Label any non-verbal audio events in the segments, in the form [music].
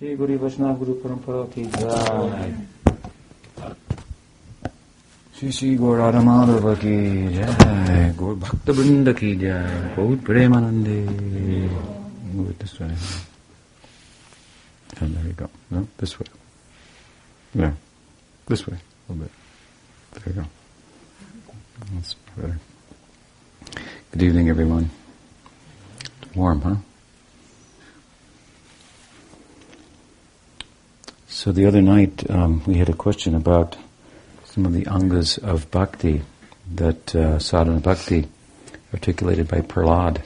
श्री गुरु वैष्णव गुरु परंपरा की जय श्री श्री गौर माधव की जय गौर भक्त वृंद की जय बहुत प्रेमानंदे this way. And there you go. No, this way. Yeah, this way a little bit. There you go. That's better. Good evening, everyone. It's warm, huh? So the other night um, we had a question about some of the angas of bhakti that uh, sadhana bhakti articulated by Prahlad.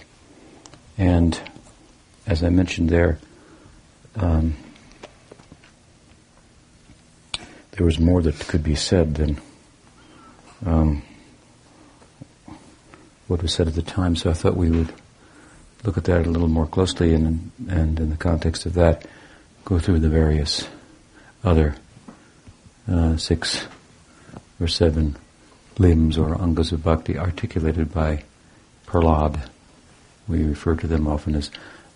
And as I mentioned there, um, there was more that could be said than um, what was said at the time. So I thought we would look at that a little more closely, and and in the context of that, go through the various other uh, six or seven limbs or angas of bhakti articulated by Prahlad. We refer to them often as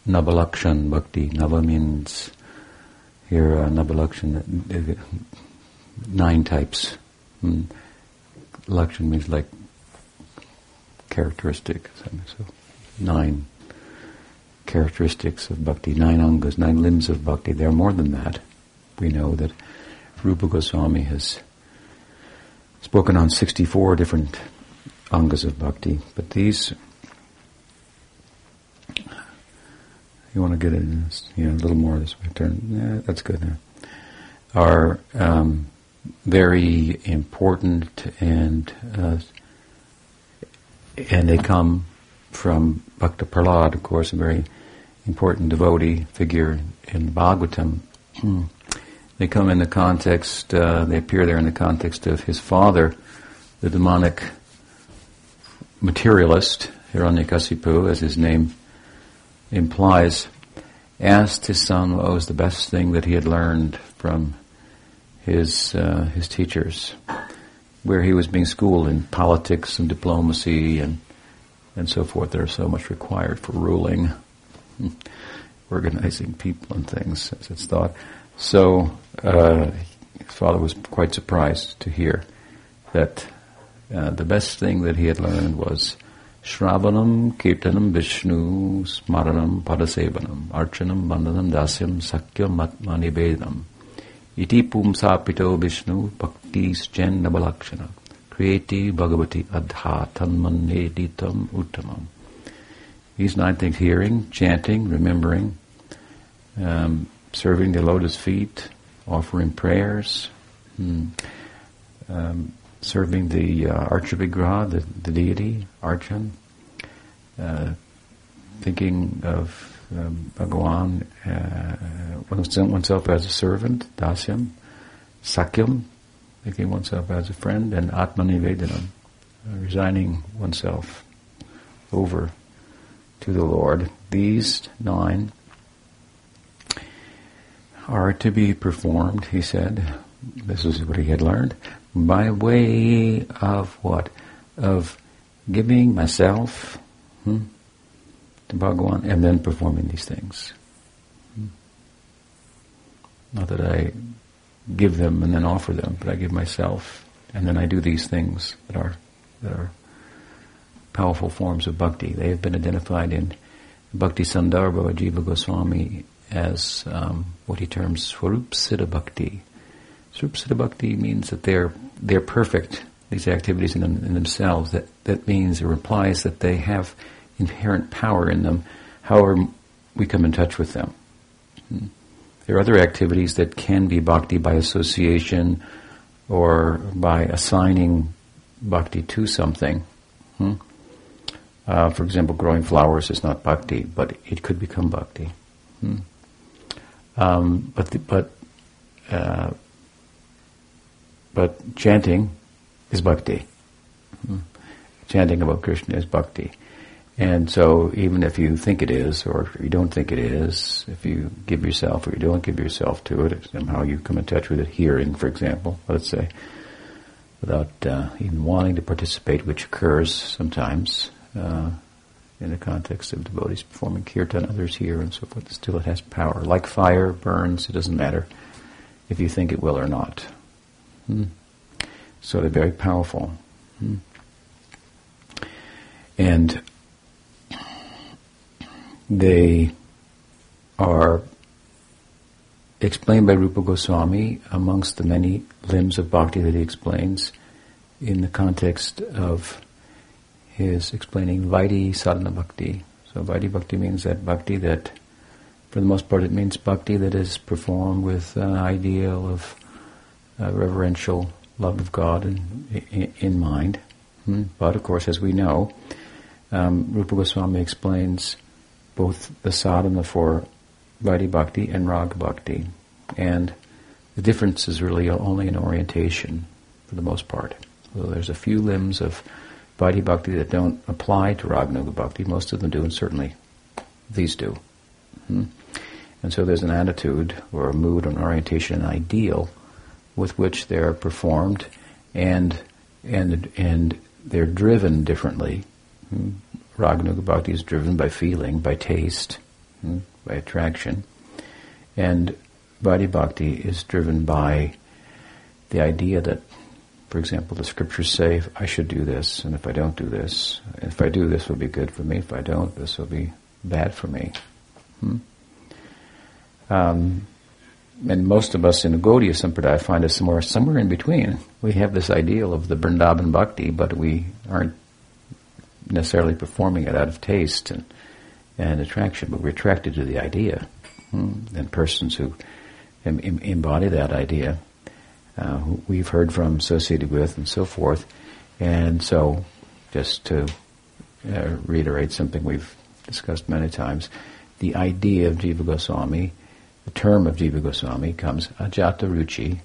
Nabalakshan Bhakti. Nava means here uh, Navalakshan, uh, nine types. Mm. Lakshan means like characteristic. So nine characteristics of bhakti, nine angas, nine limbs of bhakti. There are more than that. We know that Rupa Goswami has spoken on 64 different angas of bhakti, but these you want to get it you know, a little more this way. Turn. Yeah, that's good now. Are um, very important and uh, and they come from Bhakta Prahlad, of course, a very important devotee figure in Bhagavatam. [clears throat] they come in the context, uh, they appear there in the context of his father, the demonic materialist, Hiranyakasipu, as his name implies, asked his son what was the best thing that he had learned from his uh, his teachers, where he was being schooled in politics and diplomacy and and so forth. There's so much required for ruling, [laughs] organizing people and things, as it's thought. So uh, his father was quite surprised to hear that uh, the best thing that he had learned was Shravanam, Kirtanam, Vishnu, Smaranam, Padasevanam, Archanam, Vandanam, Dasyam, Sakyam, Matmanivedam. Iti pumsapito Vishnu bhaktis jen nabalakshana. Kriyeti bhagavati adha tanmaneditam uttamam. These nine things, hearing, chanting, remembering, um, serving the lotus feet, offering prayers, hmm, um, serving the uh, Archavigraha, the, the deity, Archan, uh, thinking of um, Bhagawan, uh, oneself as a servant, dasyam, sakyam, thinking oneself as a friend, and atmanivedanam, uh, resigning oneself over to the Lord. These nine are to be performed, he said. This is what he had learned by way of what? Of giving myself hmm, to Bhagawan and then performing these things. Hmm. Not that I give them and then offer them, but I give myself and then I do these things that are that are powerful forms of bhakti. They have been identified in Bhakti Sandarbha Jiva Goswami as um, what he terms Swarup Siddha Bhakti. Swarup Siddha Bhakti means that they're they're perfect. These activities in, them, in themselves. That that means or implies that they have inherent power in them. However, we come in touch with them. Hmm. There are other activities that can be bhakti by association or by assigning bhakti to something. Hmm? Uh, for example, growing flowers is not bhakti, but it could become bhakti. Hmm? Um, but the, but uh, but chanting is bhakti. Hmm? Chanting about Krishna is bhakti. And so even if you think it is, or if you don't think it is, if you give yourself or you don't give yourself to it, somehow you come in touch with it, hearing, for example, let's say, without uh, even wanting to participate, which occurs sometimes, uh, in the context of devotees performing kirtan, others here, and so forth. Still, it has power. Like fire burns, it doesn't matter if you think it will or not. Hmm. So they're very powerful. Hmm. And they are explained by Rupa Goswami amongst the many limbs of bhakti that he explains in the context of his explaining Vaidhi sadhana bhakti. So Vaidhi bhakti means that bhakti that, for the most part, it means bhakti that is performed with an ideal of uh, reverential love of God in, in, in mind. Hmm? But of course, as we know, um, Rupa Goswami explains both the sadhana for Vaidhi Bhakti and Raga Bhakti. And the difference is really only in orientation for the most part. So there's a few limbs of Vaidhi Bhakti that don't apply to Raganuga Bhakti. Most of them do, and certainly these do. Hmm? And so there's an attitude or a mood, or an orientation, an ideal with which they're performed and and and they're driven differently. Hmm? Raganuga Bhakti is driven by feeling, by taste, hmm? by attraction. And Vaidhi Bhakti is driven by the idea that, for example, the scriptures say, I should do this, and if I don't do this, if I do this will be good for me, if I don't, this will be bad for me. Hmm? Um, and most of us in the Gaudiya Sampradaya find us somewhere, somewhere in between. We have this ideal of the Vrindavan Bhakti, but we aren't necessarily performing it out of taste and, and attraction, but we're attracted to the idea. Hmm? And persons who em- embody that idea, uh, we've heard from, associated with, and so forth. And so, just to uh, reiterate something we've discussed many times, the idea of Jiva Goswami, the term of Jiva Goswami comes ajata ruchi,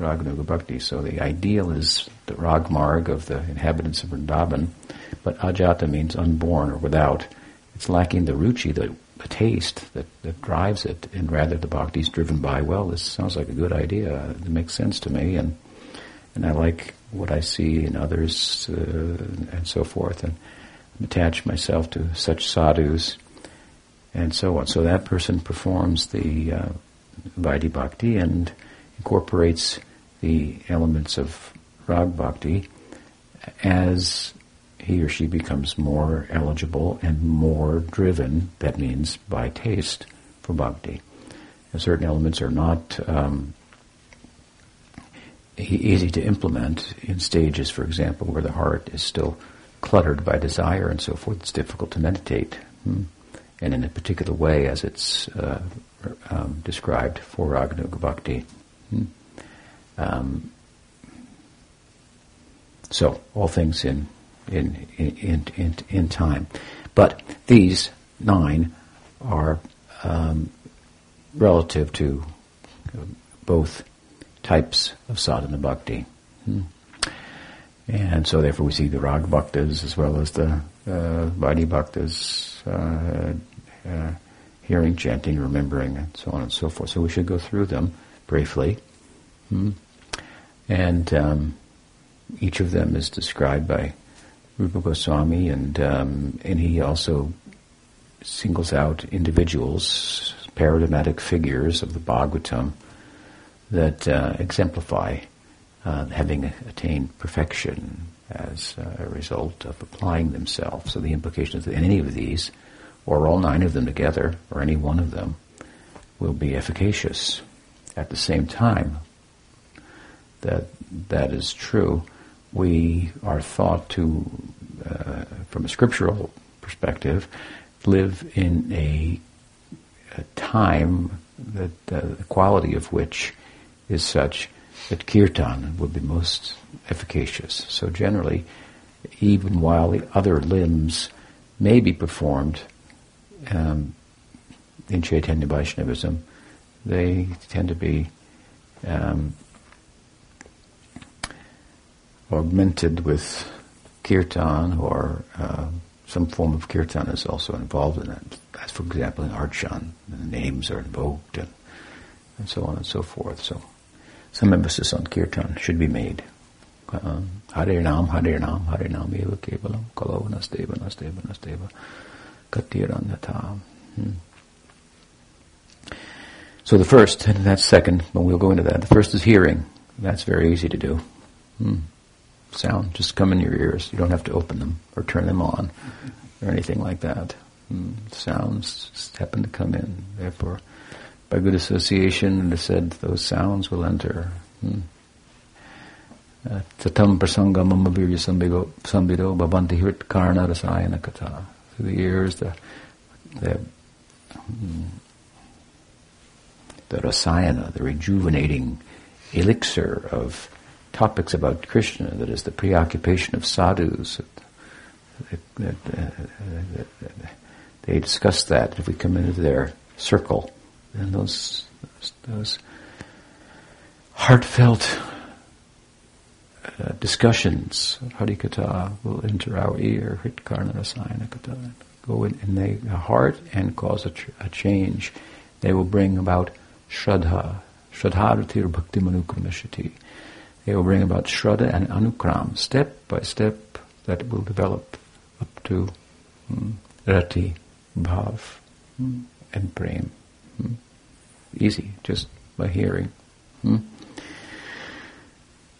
Raganuga Bhakti. So the ideal is the Ragmarg of the inhabitants of Vrindavan, but ajata means unborn or without. It's lacking the ruchi, the taste that, that drives it, and rather the bhakti is driven by, well, this sounds like a good idea. It makes sense to me, and and I like what I see in others, uh, and so forth, and attach myself to such sadhus, and so on. So that person performs the uh, Vaidhi Bhakti and incorporates the elements of Rag Bhakti as he or she becomes more eligible and more driven, that means by taste, for bhakti. And certain elements are not um, easy to implement in stages, for example, where the heart is still cluttered by desire and so forth. It's difficult to meditate. Hmm? And in a particular way, as it's uh, um, described for Raganuga Bhakti. Hmm? Um, so, all things in in, in, in, in time. But these nine are um, relative to both types of sadhana bhakti. Hmm. And so therefore we see the rag bhaktas as well as the uh, bhaktas, uh, uh, hearing, chanting, remembering, and so on and so forth. So we should go through them briefly. Hmm. And um, each of them is described by Rupa Goswami, and um, and he also singles out individuals, paradigmatic figures of the Bhagavatam that uh, exemplify uh, having attained perfection as a result of applying themselves. So the implication is that any of these, or all nine of them together, or any one of them, will be efficacious. At the same time, that that is true we are thought to, uh, from a scriptural perspective, live in a, a time that uh, the quality of which is such that kirtan would be most efficacious. So generally, even while the other limbs may be performed um, in Chaitanya Vaishnavism, they tend to be um, augmented with kirtan or uh, some form of kirtan is also involved in it. As for example, in Archan, the names are invoked and, and so on and so forth. So some emphasis on kirtan should be made. Um, Hare Nam, Hare Nam, Hare Nam Eva Kevalam, Kalo Nasteva, Nasteva, Nasteva. katirannata. Hmm. So the first, and that's second, but we'll go into that. The first is hearing. That's very easy to do. Hmm. Sound just come in your ears. You don't have to open them or turn them on or anything like that. Hmm. Sounds just happen to come in. Therefore, by good association, it is said those sounds will enter. Hmm. Tatam prasanga mama virya sambido bhavanti hrit karna rasayana kata. Through the ears, the, the, the rasayana, the rejuvenating elixir of topics about Krishna, that is the preoccupation of sadhus. They discuss that if we come into their circle, then those, those, heartfelt uh, discussions of Harikatha will enter our ear, Rasayana Katha, go in, in the heart and cause a, tr- a, change. They will bring about Shraddha, Shraddharatir Bhakti Manukramishati. They will bring about Shraddha and Anukram, step by step, that will develop up to mm, Rati, Bhav, mm, and Prem. Mm. Easy, just by hearing.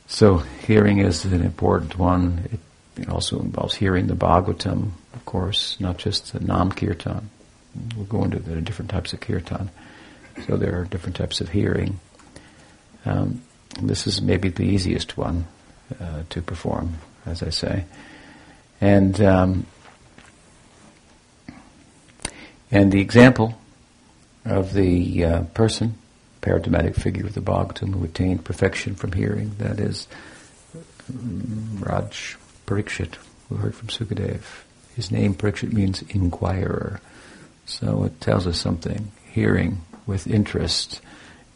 So hearing is an important one. It, it, also involves hearing the Bhagavatam, of course, not just the Nam Kirtan. We'll go into the different types of Kirtan. So there are different types of hearing. Um, this is maybe the easiest one uh, to perform, as I say. And um, and the example of the uh, person paradigmatic figure of the Bhagavatam who attained perfection from hearing. That is Raj Parikshit, who heard from Sukadev. His name Parikshit means inquirer. So it tells us something. Hearing with interest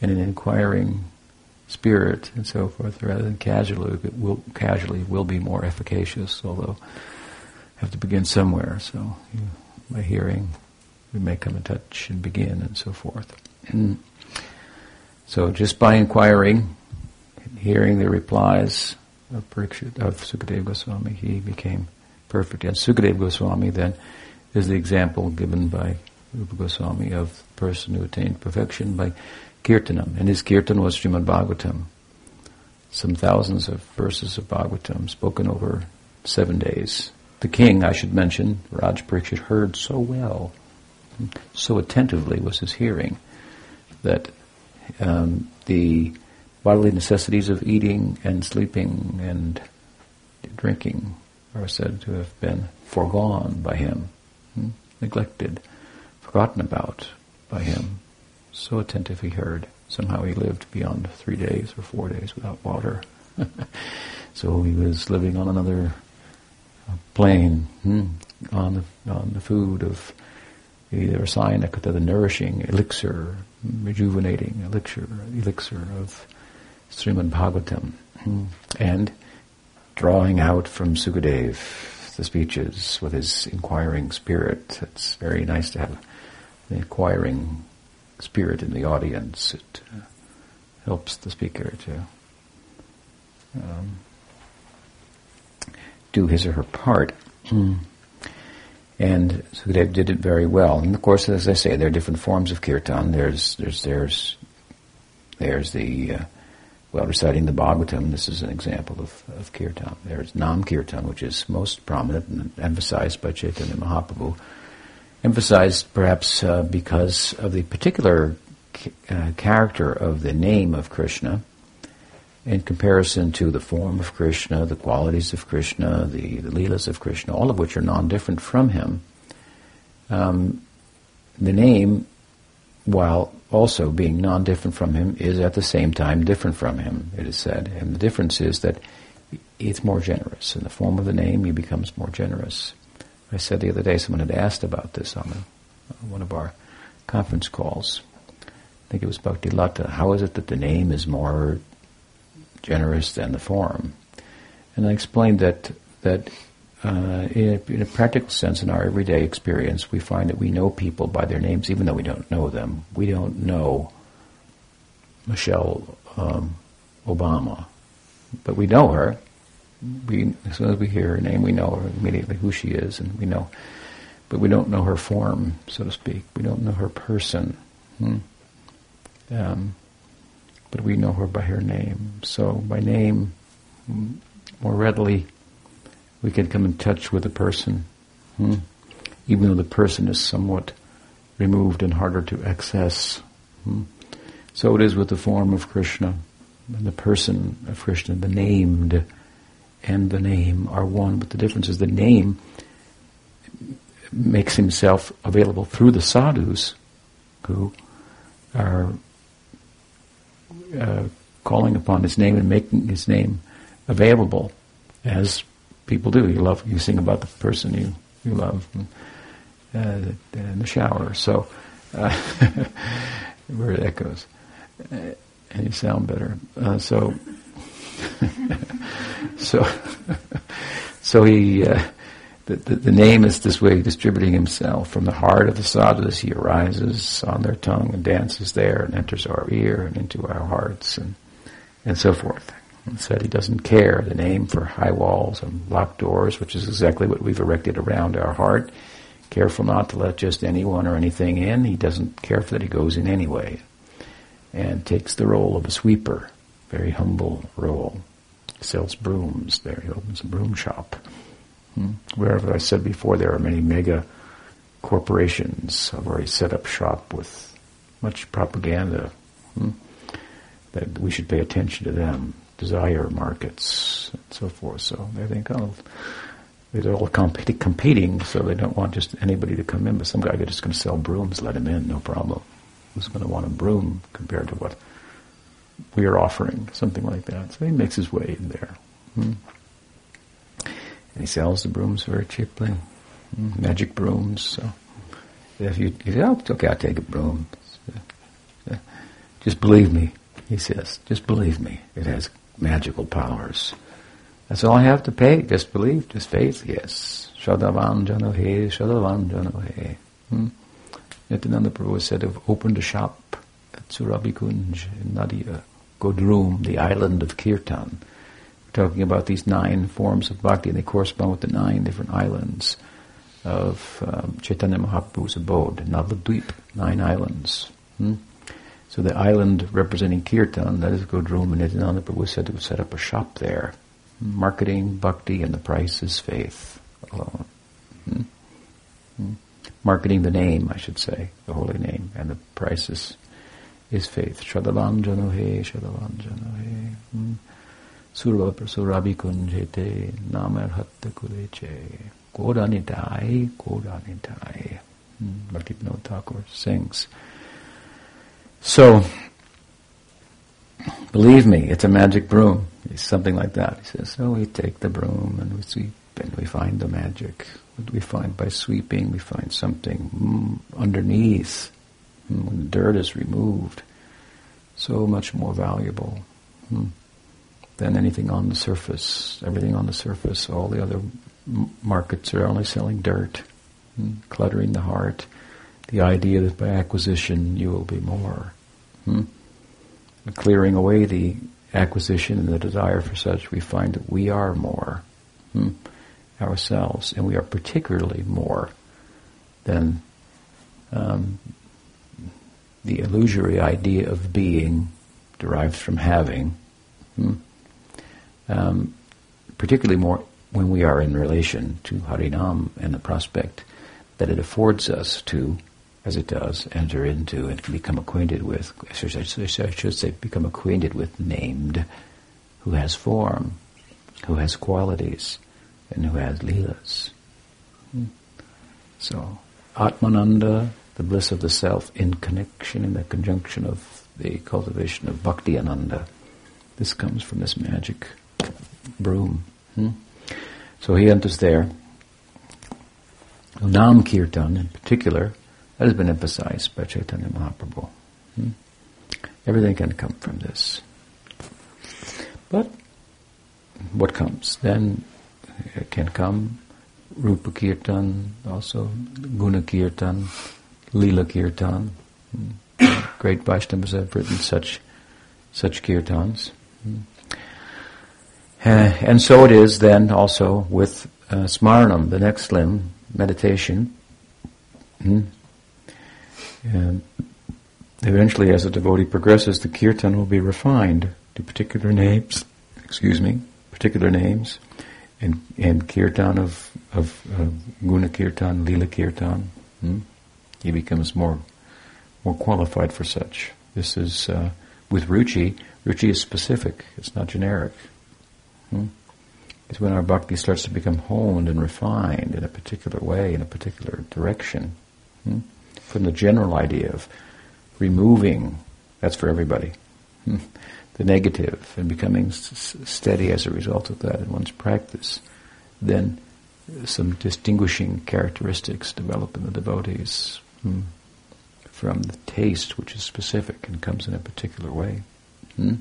in an inquiring spirit and so forth, rather than casually, it will, casually will be more efficacious, although have to begin somewhere. So you, by hearing, we may come in touch and begin and so forth. And so just by inquiring, hearing the replies of, of Sukadeva Goswami, he became perfect. And Sukadeva Goswami then is the example given by Rupa Goswami of the person who attained perfection by kirtanam. And his kirtan was Srimad Bhagavatam. Some thousands of verses of Bhagavatam spoken over seven days. The king, I should mention, Raj Parikshit, heard so well, so attentively was his hearing, that um, the bodily necessities of eating and sleeping and drinking are said to have been foregone by him, hmm? neglected, forgotten about by him. So attentive he heard. Somehow he lived beyond three days or four days without water. [laughs] so he was living on another uh, plane, hmm? on the on the food of either rasayana, the nourishing elixir rejuvenating elixir, elixir of Srimad Bhagavatam, hmm. and drawing out from Sukadev the speeches with his inquiring spirit. It's very nice to have the inquiring spirit in the audience. It uh, helps the speaker to um, do his or her part. And Sukadev did it very well. And of course, as I say, there are different forms of kirtan. There's there's there's there's the uh, well reciting the Bhagavatam. This is an example of, of kirtan. There's Nam Kirtan, which is most prominent and emphasized by Chaitanya Mahaprabhu. Emphasized perhaps uh, because of the particular uh, character of the name of Krishna in comparison to the form of Krishna, the qualities of Krishna, the, the Leelas of Krishna, all of which are non-different from him, um, the name, while also being non-different from him, is at the same time different from him, it is said. And the difference is that it's more generous. In the form of the name, he becomes more generous. I said the other day, someone had asked about this on one of our conference calls. I think it was Bhakti Lata. How is it that the name is more generous than the form. And I explained that that uh, in, a, in, a, practical sense, in our everyday experience, we find that we know people by their names, even though we don't know them. We don't know Michelle um, Obama, but we know her. We, as soon as we hear her name, we know immediately who she is, and we know but we don't know her form, so to speak. We don't know her person. Hmm? Um, but we know her by her name. So by name, more readily, we can come in touch with the person, hmm? even though the person is somewhat removed and harder to access. Hmm? So it is with the form of Krishna, and the person of Krishna, the named and the name are one, but the difference is the name makes himself available through the sadhus who are uh, calling upon his name and making his name available as people do. You love, you sing about the person you, you love uh, in the shower. So, uh, [laughs] where that goes. Uh, and you sound better. Uh, so, [laughs] so, so he, uh, the, the, the, name is this way distributing himself from the heart of the sadhus. He arises on their tongue and dances there and enters our ear and into our hearts and and so forth. And said he doesn't care the name for high walls and locked doors, which is exactly what we've erected around our heart. Careful not to let just anyone or anything in. He doesn't care that he goes in anyway, and takes the role of a sweeper, very humble role. Sells brooms there. He opens a broom shop. Hmm. Wherever I said before, there are many mega corporations have already set up shop with much propaganda. Hmm. That we should pay attention to them, desire markets, and so forth. So they think, oh, they're all comp- competing, so they don't want just anybody to come in. But some guy just going to sell brooms, let him in, no problem. Who's going to want a broom compared to what we are offering? Something like that. So he makes his way in there. Hmm. And he sells the brooms very cheaply. Mm, magic brooms. So if you, you say, oh, okay, I'll take a broom. Just believe me, he says. Just believe me. It has magical powers. That's all I have to pay. Just believe, just faith. Yes. Shadavan Janohe, Shadavan Janohe. Hmm? Nityananda Prabhu said have opened a shop Surabikunj Nadia, Godrum, the island of Kirtan We're talking about these nine forms of bhakti, and they correspond with the nine different islands of um, Chaitanya Mahaprabhu's abode, Navadvip, nine islands. Hmm? So the island representing Kirtan, that is Godrum, and Nityananda Prabhu said to set up a shop there. Marketing, bhakti, and the price is faith alone. Hmm? Hmm? Marketing the name, I should say, the holy name, and the price is, is faith. Shadavanjanohe, Shadavanjanohe. Hmm? Surva Surabi Kunjete Namar Hatta Kuleche Kodanitai Kodanitai Bhaktivinoda Thakur sings. So, believe me, it's a magic broom. It's something like that. He says, so we take the broom and we sweep and we find the magic. What do we find by sweeping? We find something mm, underneath. When the dirt is removed, so much more valuable. Mm than anything on the surface. Everything on the surface, all the other markets are only selling dirt, hmm, cluttering the heart. The idea that by acquisition you will be more. Hmm? Clearing away the acquisition and the desire for such, we find that we are more hmm, ourselves, and we are particularly more than um, the illusory idea of being derived from having. Hmm? um, particularly more when we are in relation to Harinam and the prospect that it affords us to, as it does, enter into and become acquainted with, I should say, become acquainted with named, who has form, who has qualities, and who has leelas. Hmm. So, Atmananda, the bliss of the self, in connection, in the conjunction of the cultivation of Bhakti Ananda. This comes from this magic broom. Hmm? So he enters there. Nam Kirtan in particular, that has been emphasized by Chaitanya Mahaprabhu. Hmm? Everything can come from this. But what comes? Then can come Rupa Kirtan, also Guna Kirtan, Lila Kirtan. Great Vaishnavas have written such such kirtans. Uh, and so it is then also with uh, smaranam, the next limb, meditation. Hmm? And eventually, as a devotee progresses, the kirtan will be refined to particular names, excuse me, particular names, and, and kirtan of, of uh, guna kirtan, lila kirtan. Hmm? He becomes more, more qualified for such. This is, uh, with ruchi, ruchi is specific, it's not generic. Hmm? It's when our bhakti starts to become honed and refined in a particular way, in a particular direction. Hmm? From the general idea of removing, that's for everybody, hmm? the negative and becoming s- steady as a result of that in one's practice, then some distinguishing characteristics develop in the devotees hmm? from the taste, which is specific and comes in a particular way. Hmm?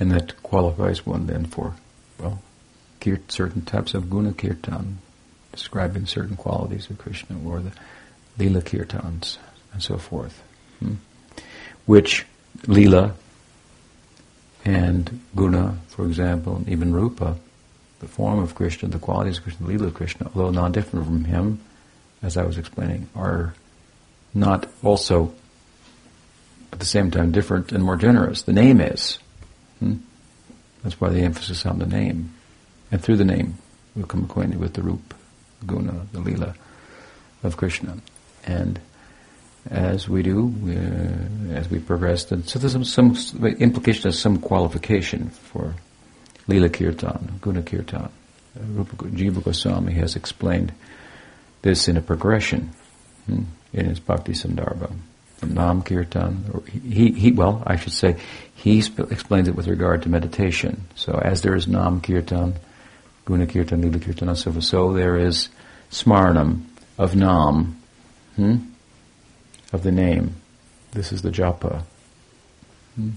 And that qualifies one then for, well, certain types of guna kirtan, describing certain qualities of Krishna, or the lila kirtans, and so forth. Hmm? Which lila and guna, for example, and even rupa, the form of Krishna, the qualities of Krishna, the lila of Krishna, although not different from him, as I was explaining, are not also at the same time different and more generous. The name is. Hmm? That's why the emphasis on the name. And through the name, we become acquainted with the Rup, Guna, the Lila of Krishna. And as we do, uh, as we progress, then, so there's some, some implication of some qualification for Lila Kirtan, Guna Kirtan. Uh, Rupa Jiva Goswami has explained this in a progression hmm, in his Bhakti Sandarbha. Nam Kirtan, he, he, well, I should say, he sp- explains it with regard to meditation. So as there is Nam Kirtan, Guna Kirtan, Lila Kirtan, and so forth, so there is Smarnam of Nam, hmm? of the name. This is the japa, hmm?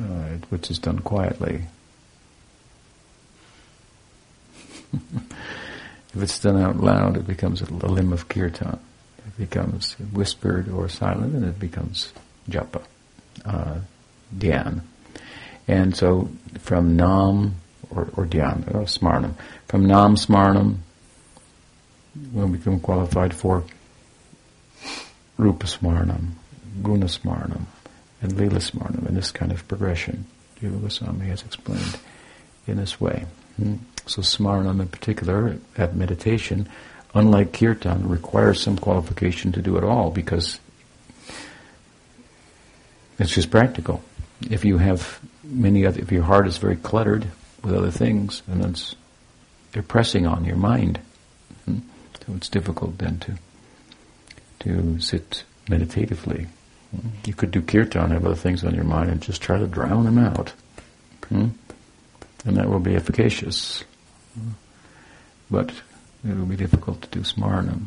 uh, which is done quietly. [laughs] if it's done out loud, it becomes a limb of kirtan. It becomes whispered or silent, and it becomes japa, uh, dhyan. And so from nam or, or dhyan, or smarnam, from nam smarnam, we'll become qualified for rupa smarnam, guna smarnam, and lila smarnam, in this kind of progression. Jiva Goswami has explained in this way. So smarnam in particular, at meditation, unlike kirtan, requires some qualification to do it all because it's just practical. If you have many other, if your heart is very cluttered with other things, then it's they're pressing on your mind. Hmm? So it's difficult then to to sit meditatively. Hmm? You could do kirtan, have other things on your mind, and just try to drown them out, hmm? And that will be efficacious. But it will be difficult to do smarnam.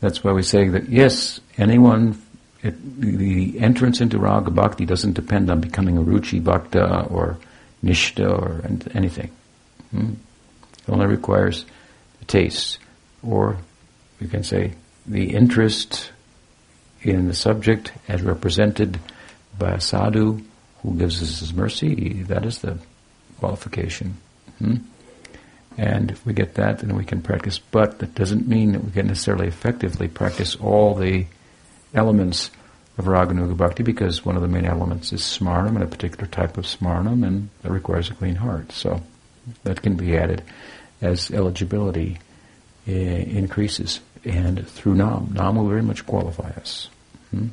That's why we say that yes, anyone, it, the entrance into raga bhakti doesn't depend on becoming a ruchi bhakta or nishta or anything. It only requires the taste, or you can say the interest in the subject as represented by a sadhu who gives us his mercy. That is the qualification. Hmm? And if we get that, then we can practice. But that doesn't mean that we can necessarily effectively practice all the elements of Raganuga Bhakti because one of the main elements is smarnam and a particular type of smarnam and that requires a clean heart. So that can be added as eligibility uh, increases. And through Nam, Nam will very much qualify us. Hmm?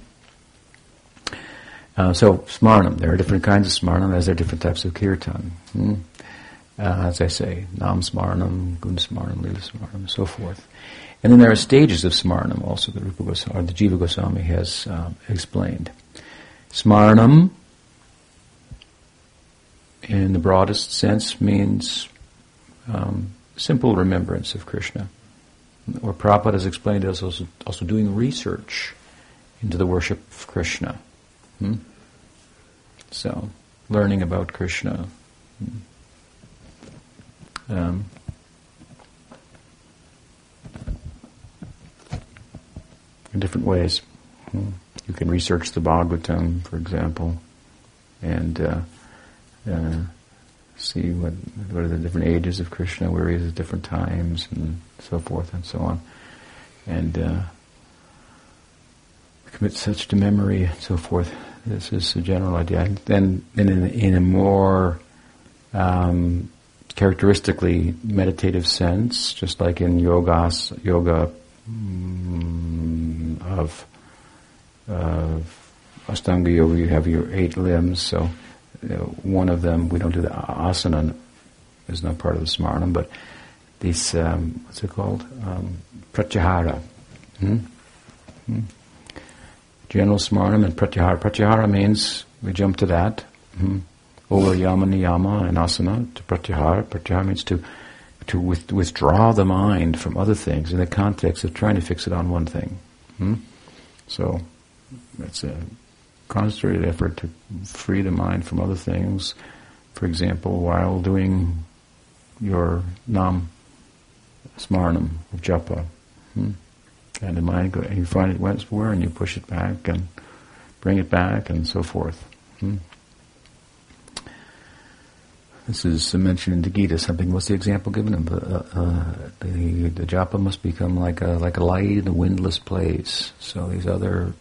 Uh, so smarnam, there are different kinds of smarnam as there are different types of kirtan. Hmm? uh, as I say, Nam Smarnam, Gun Smarnam, Lila Smarnam, so forth. And then there are stages of Smarnam also that Rupa Goswami, or the Jiva Goswami has um, explained. Smarnam, in the broadest sense, means um, simple remembrance of Krishna. Or Prabhupada has explained as also, also doing research into the worship of Krishna. Hmm? So, learning about Krishna. Hmm um, in different ways. Hmm. You can research the Bhagavatam, for example, and uh, uh, see what what are the different ages of Krishna, where he is at different times, and so forth and so on, and uh, commit such to memory and so forth. This is a general idea. Then, in, in a more um, characteristically meditative sense, just like in yogas, yoga mm, of, of Ashtanga yoga, you have your eight limbs. So uh, one of them, we don't do the asana, is not part of the smarnam, but this, um, what's it called? Um, pratyahara. Hmm? Hmm? General smarnam and pratyahara. Pratyahara means, we jump to that. Hmm? over yama niyama and asana to pratyahara. Pratyahara means to to with, withdraw the mind from other things in the context of trying to fix it on one thing. Hmm? So it's a concentrated effort to free the mind from other things. For example, while doing your nam smarnam of japa, hmm? And the mind go, and you find it went where, and you push it back and bring it back, and so forth. Hmm? This is mentioned in the Gita. Something. What's the example given? Of, uh, uh, the, the japa must become like a like a light in a windless place. So these other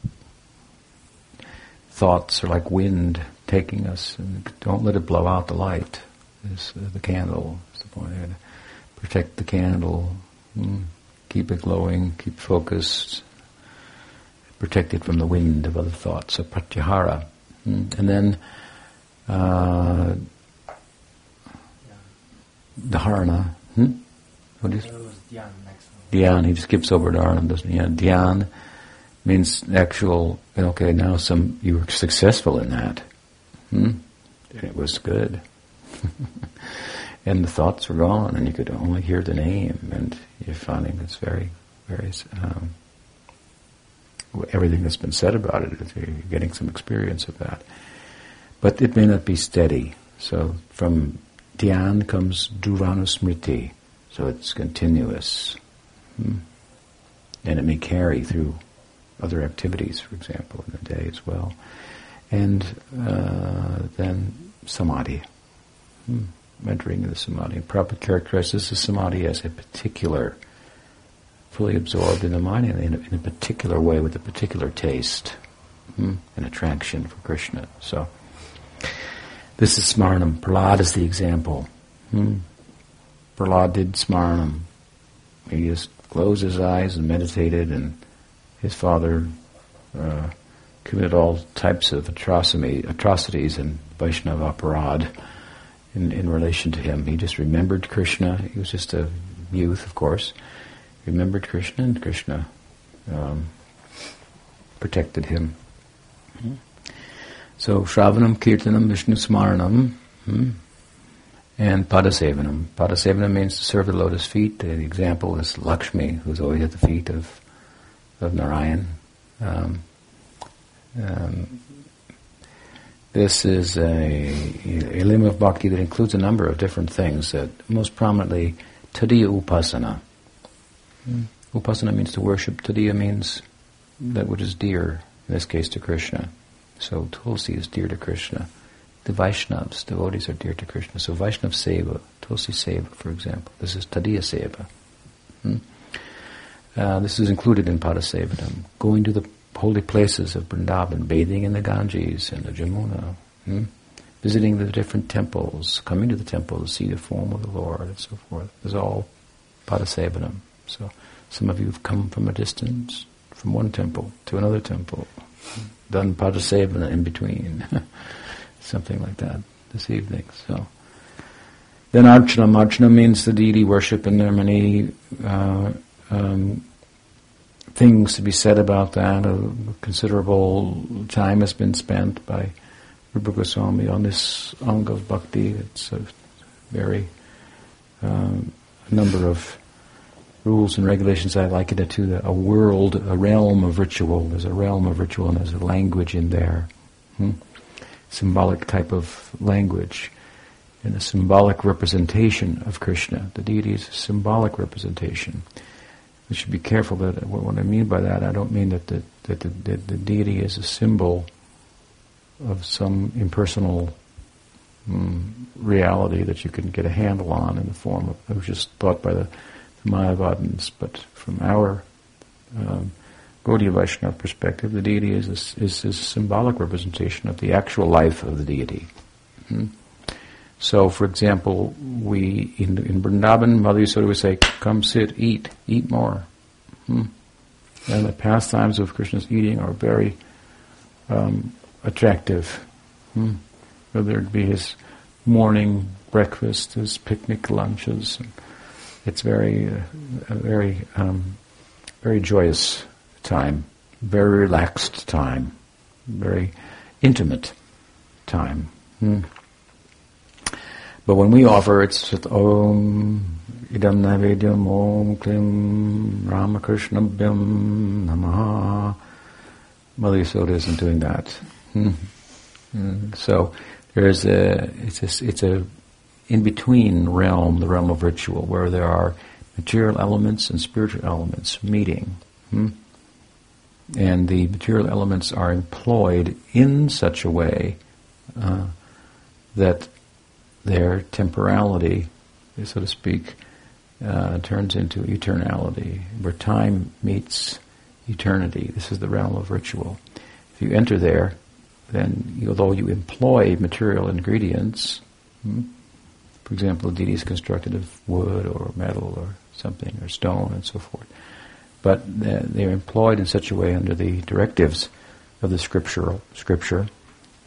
thoughts are like wind taking us, and don't let it blow out the light. Uh, the candle? Is the point? Protect the candle. Mm. Keep it glowing. Keep focused. Protect it from the wind of other thoughts. So pratyahara, mm. and then. Uh, dharana. Hmm? What is? Dhyan. He skips over dharana, doesn't he? Yeah, dhyan means actual. Okay, now some you were successful in that. Hmm? It was good. [laughs] and the thoughts were gone, and you could only hear the name, and you're finding it's very, very. Um, everything that's been said about it, you're getting some experience of that. But it may not be steady. So from dhyan comes dhruvanusmriti, so it's continuous. Hmm. And it may carry through other activities, for example, in the day as well. And uh, then samadhi, hmm. Entering the samadhi. Prabhupada characterizes the samadhi as a particular, fully absorbed in the mind in a, in a particular way with a particular taste, hmm. an attraction for Krishna. So this is Smarnam. Prahlad is the example. Hmm. Prahlad did Smarnam. He just closed his eyes and meditated, and his father uh, committed all types of atrocities and Vaishnava aparad in, in relation to him. He just remembered Krishna. He was just a youth, of course. Remembered Krishna, and Krishna um, protected him. Hmm. So Shravanam, Kirtanam, Vishnu Smaranam, hmm, and Padasevanam. Padasevanam means to serve the lotus feet. The example is Lakshmi, who's always at the feet of, of Narayan. Um, um, this is a, a limb of bhakti that includes a number of different things, that most prominently Tadiya Upasana. Hmm. Upasana means to worship. Tadiya means that which is dear, in this case to Krishna. So Tulsi is dear to Krishna. The Vaishnavas, devotees are dear to Krishna. So Vaishnav Seva, Tulsi Seva, for example. This is Tadiya Seva. Hmm? Uh, this is included in Padasevanam. Going to the holy places of Vrindavan, bathing in the Ganges and the Jamuna, hmm? visiting the different temples, coming to the temple to see the form of the Lord, and so forth. Is all Padasevanam. So some of you have come from a distance, from one temple to another temple, done Padasevana in between. [laughs] Something like that this evening. So then Archana. Archana means the deity worship, and there are many uh, um, things to be said about that. A considerable time has been spent by Rupa Goswami on this Anga of Bhakti. It's a very um, number of rules and regulations. I liken it to a world, a realm of ritual. There's a realm of ritual and there's a language in there. Hmm? Symbolic type of language. And a symbolic representation of Krishna. The deity is a symbolic representation. We should be careful that what I mean by that, I don't mean that the, that the, that the deity is a symbol of some impersonal mm, reality that you can get a handle on in the form of, it was just thought by the, the Mayavadins, but from our um, Gaudiya Vaishnava perspective, the deity is a, is a symbolic representation of the actual life of the deity. Hmm? So, for example, we in, in Vrindavan, Mother Yasoda would say, "Come sit, eat, eat more." Hmm? And the pastimes of Krishna's eating are very um, attractive. Hmm? Whether it be his morning breakfast, his picnic lunches, it's very, uh, very, um, very joyous time, very relaxed time, very intimate time. Hmm. But when we offer, it's Om Idam Naivedyam Om Klim Ramakrishna Bhim Namaha. Mother Yasoda isn't doing that. Hmm. Hmm. So there's a it's a, it's a in between realm, the realm of ritual, where there are material elements and spiritual elements meeting. Hmm? And the material elements are employed in such a way uh, that their temporality, so to speak, uh, turns into eternality, where time meets eternity. This is the realm of ritual. If you enter there, then although you employ material ingredients, hmm, for example, the deity is constructed of wood or metal or something, or stone and so forth, but they're employed in such a way under the directives of the scriptural scripture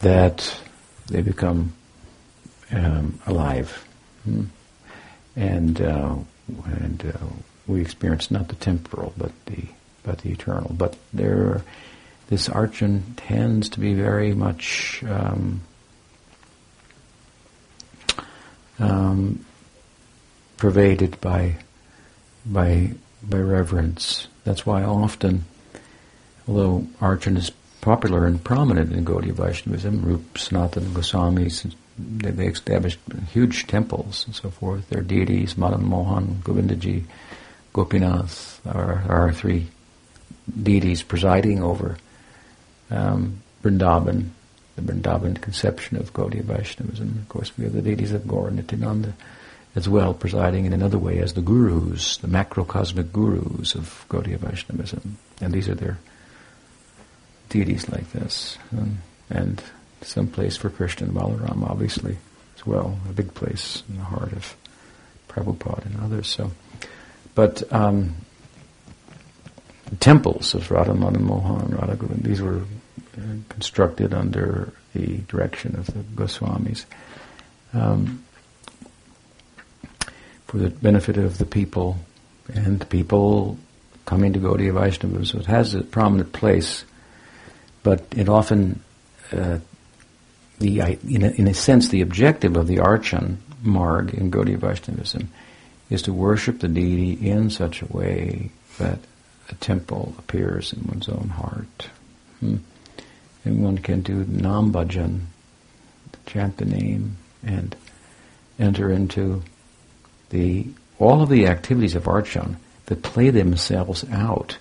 that they become um, alive, hmm? and uh, and uh, we experience not the temporal but the but the eternal. But there, this archan tends to be very much um, um, pervaded by by by reverence. That's why often, although archan is popular and prominent in Gaudiya Vaishnavism, Rup Sanatana Goswamis they, they established huge temples and so forth. Their deities, Madan Mohan, Govindaji, Gopinath, are our three deities presiding over um, Vrindavan, the Vrindavan conception of Gaudiya Vaishnavism. Of course, we have the deities of Gaura Nityananda as well, presiding in another way as the gurus, the macrocosmic gurus of Gaudiya Vaishnavism. And these are their deities like this. Um, and some place for Krishna and Balaram, obviously, as well, a big place in the heart of Prabhupada and others. So, but um, temples of Radha Madan Mohan, Radha Govind, these were uh, constructed under the direction of the Goswamis um, for the benefit of the people and the people coming to Gaudiya Vaishnava. So it has a prominent place, but it often uh, the, in a, in a sense, the objective of the Archan Marg in Gaudiya Vaishnavism is to worship the deity in such a way that a temple appears in one's own heart. Hmm. And one can do Nam Bhajan, chant the name, and enter into the all of the activities of Archan that play themselves out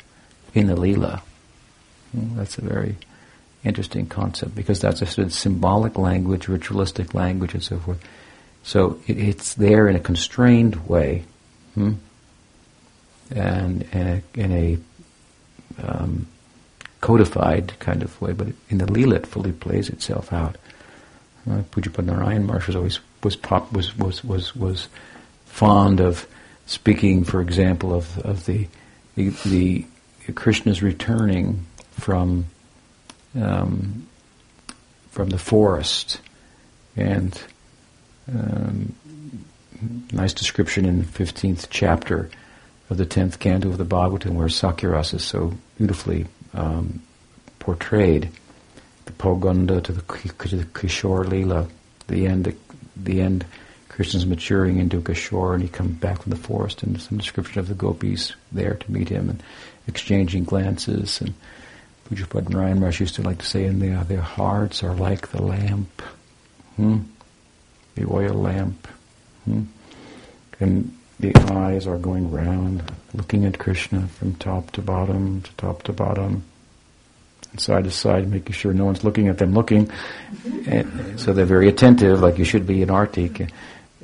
in the Leela. Hmm. That's a very interesting concept because that's a sort of symbolic language, ritualistic language, and so forth. So it, it's there in a constrained way, hmm? and in a, in a um, codified kind of way, but in the Leela it fully plays itself out. Uh, Pujyapad Maharaj was always was pop was was was was fond of speaking, for example, of of the the, the Krishna's returning from um, from the forest, and um, nice description in the fifteenth chapter of the tenth canto of the Bhagavatam, where Sakyarasa is so beautifully um, portrayed. The Poganda to the, to the Kishore Leela, the end, the end. Krishna's maturing into Kishore, and he comes back from the forest, and some description of the gopis there to meet him, and exchanging glances, and Pujyapad Narayan Maharaj used to like to say, and their, their hearts are like the lamp, hmm? the oil lamp. Hmm? And the eyes are going round, looking at Krishna from top to bottom to top to bottom. and side to side, making sure no one's looking at them looking. And so they're very attentive, like you should be in artik.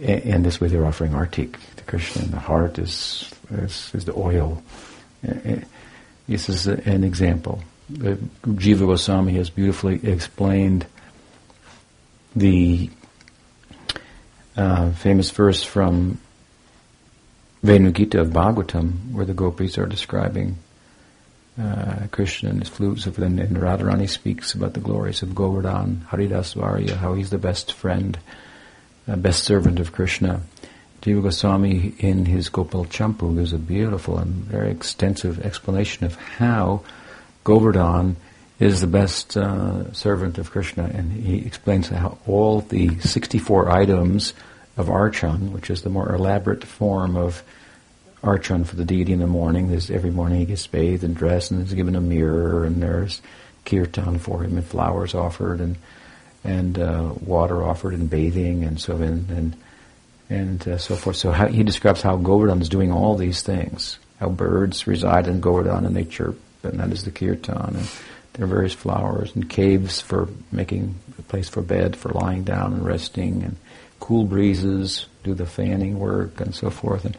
And this way they're offering artik to Krishna. And the heart is, is, is the oil. This is an example. Jiva Goswami has beautifully explained the uh, famous verse from Venu Gita of Bhagavatam, where the gopis are describing uh, Krishna and his flutes, and, and Radharani speaks about the glories of Govardhan, Haridas Varya, how he's the best friend, uh, best servant of Krishna. Jiva Goswami in his Gopal Champu gives a beautiful and very extensive explanation of how Govardhan is the best uh, servant of Krishna, and he explains how all the 64 items of Archan, which is the more elaborate form of archan for the deity in the morning. There's every morning he gets bathed and dressed, and is given a mirror, and there's kirtan for him, and flowers offered, and and uh, water offered, and bathing, and so in, and and uh, so forth. So how, he describes how Govardhan is doing all these things. How birds reside in Govardhan and they chirp, and that is the kirtan. And there are various flowers and caves for making a place for bed, for lying down and resting, and cool breezes do the fanning work and so forth. And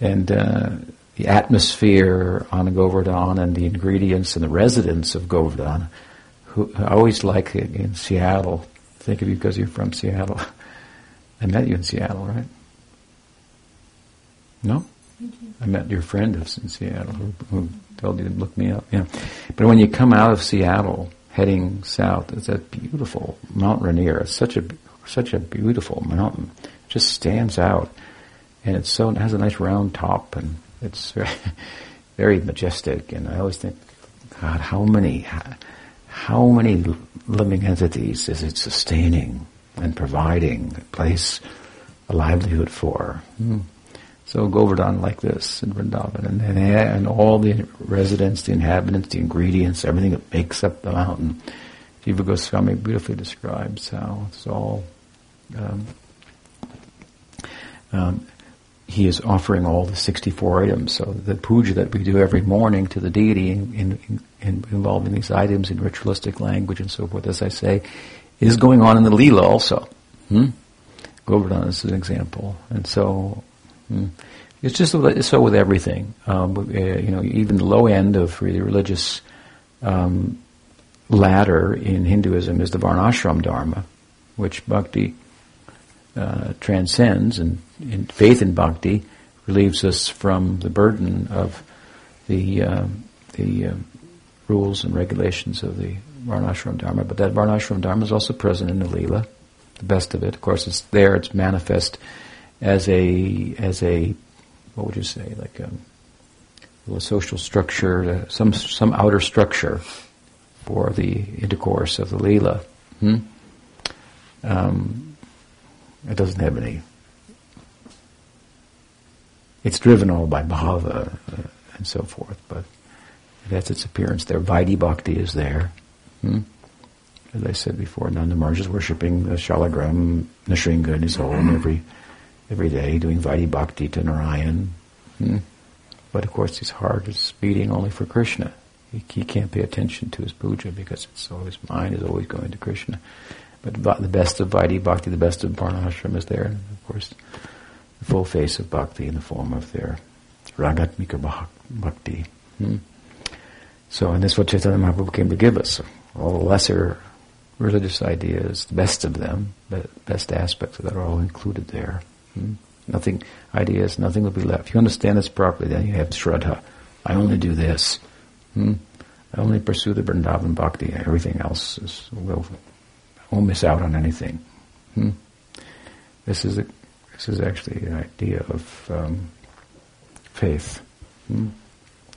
and uh, the atmosphere on Govardhan and the ingredients and the residents of Govardhan. Who, I always like it in Seattle. Think of you because you're from Seattle. [laughs] I met you in Seattle, right? No? I met your friend in Seattle who, who told you to look me up. Yeah. But when you come out of Seattle, heading south, it's that beautiful Mount Rainier. It's such a such a beautiful mountain. It just stands out and it's so it has a nice round top, and it's [laughs] very, very majestic. And I always think, God, how many, how many living entities is it sustaining and providing a place, a livelihood for? Hmm. So Govardhan like this in Vrindavan, and, and, and all the residents, the inhabitants, the ingredients, everything that makes up the mountain. Jiva Goswami beautifully describes how it's all um, um, he is offering all the 64 items. So the puja that we do every morning to the deity in, in, in, involving these items in ritualistic language and so forth, as I say, is going on in the lila also. Hmm? Govardhan is an example. And so, hmm, it's just so with everything. Um, uh, you know, even the low end of the religious um, ladder in Hinduism is the Varnashram Dharma, which Bhakti uh, transcends, and in faith in bhakti relieves us from the burden of the uh, the uh, rules and regulations of the Varnashram Dharma. But that Varnashram Dharma is also present in the Leela, the best of it. Of course, it's there. It's manifest as a as a what would you say like a, a social structure, uh, some some outer structure for the intercourse of the Leela. Hmm? Um, it doesn't have any. It's driven all by bhava uh, and so forth, but it has its appearance there. Vaidhi Bhakti is there. Hmm? As I said before, Nanda is worshipping the Shalagram, Nrsinga in his home every every day, doing Vaidhi Bhakti to Narayan. Hmm? But of course, his heart is beating only for Krishna. He, he can't pay attention to his puja because it's so his mind is always going to Krishna. But the best of Vaidhi Bhakti, the best of Varnashram is there. And of course, the full face of Bhakti in the form of their Ragatmika Bhakti. Hmm? So, and this is what Chaitanya Mahaprabhu came to give us. All the lesser religious ideas, the best of them, the best aspects of that are all included there. Hmm? Nothing, ideas, nothing will be left. You understand this properly, then you have Shraddha. I only do this. Hmm? I only pursue the Vrindavan Bhakti. Everything else is, will won't miss out on anything. Hmm? This is a, this is actually an idea of um, faith, hmm?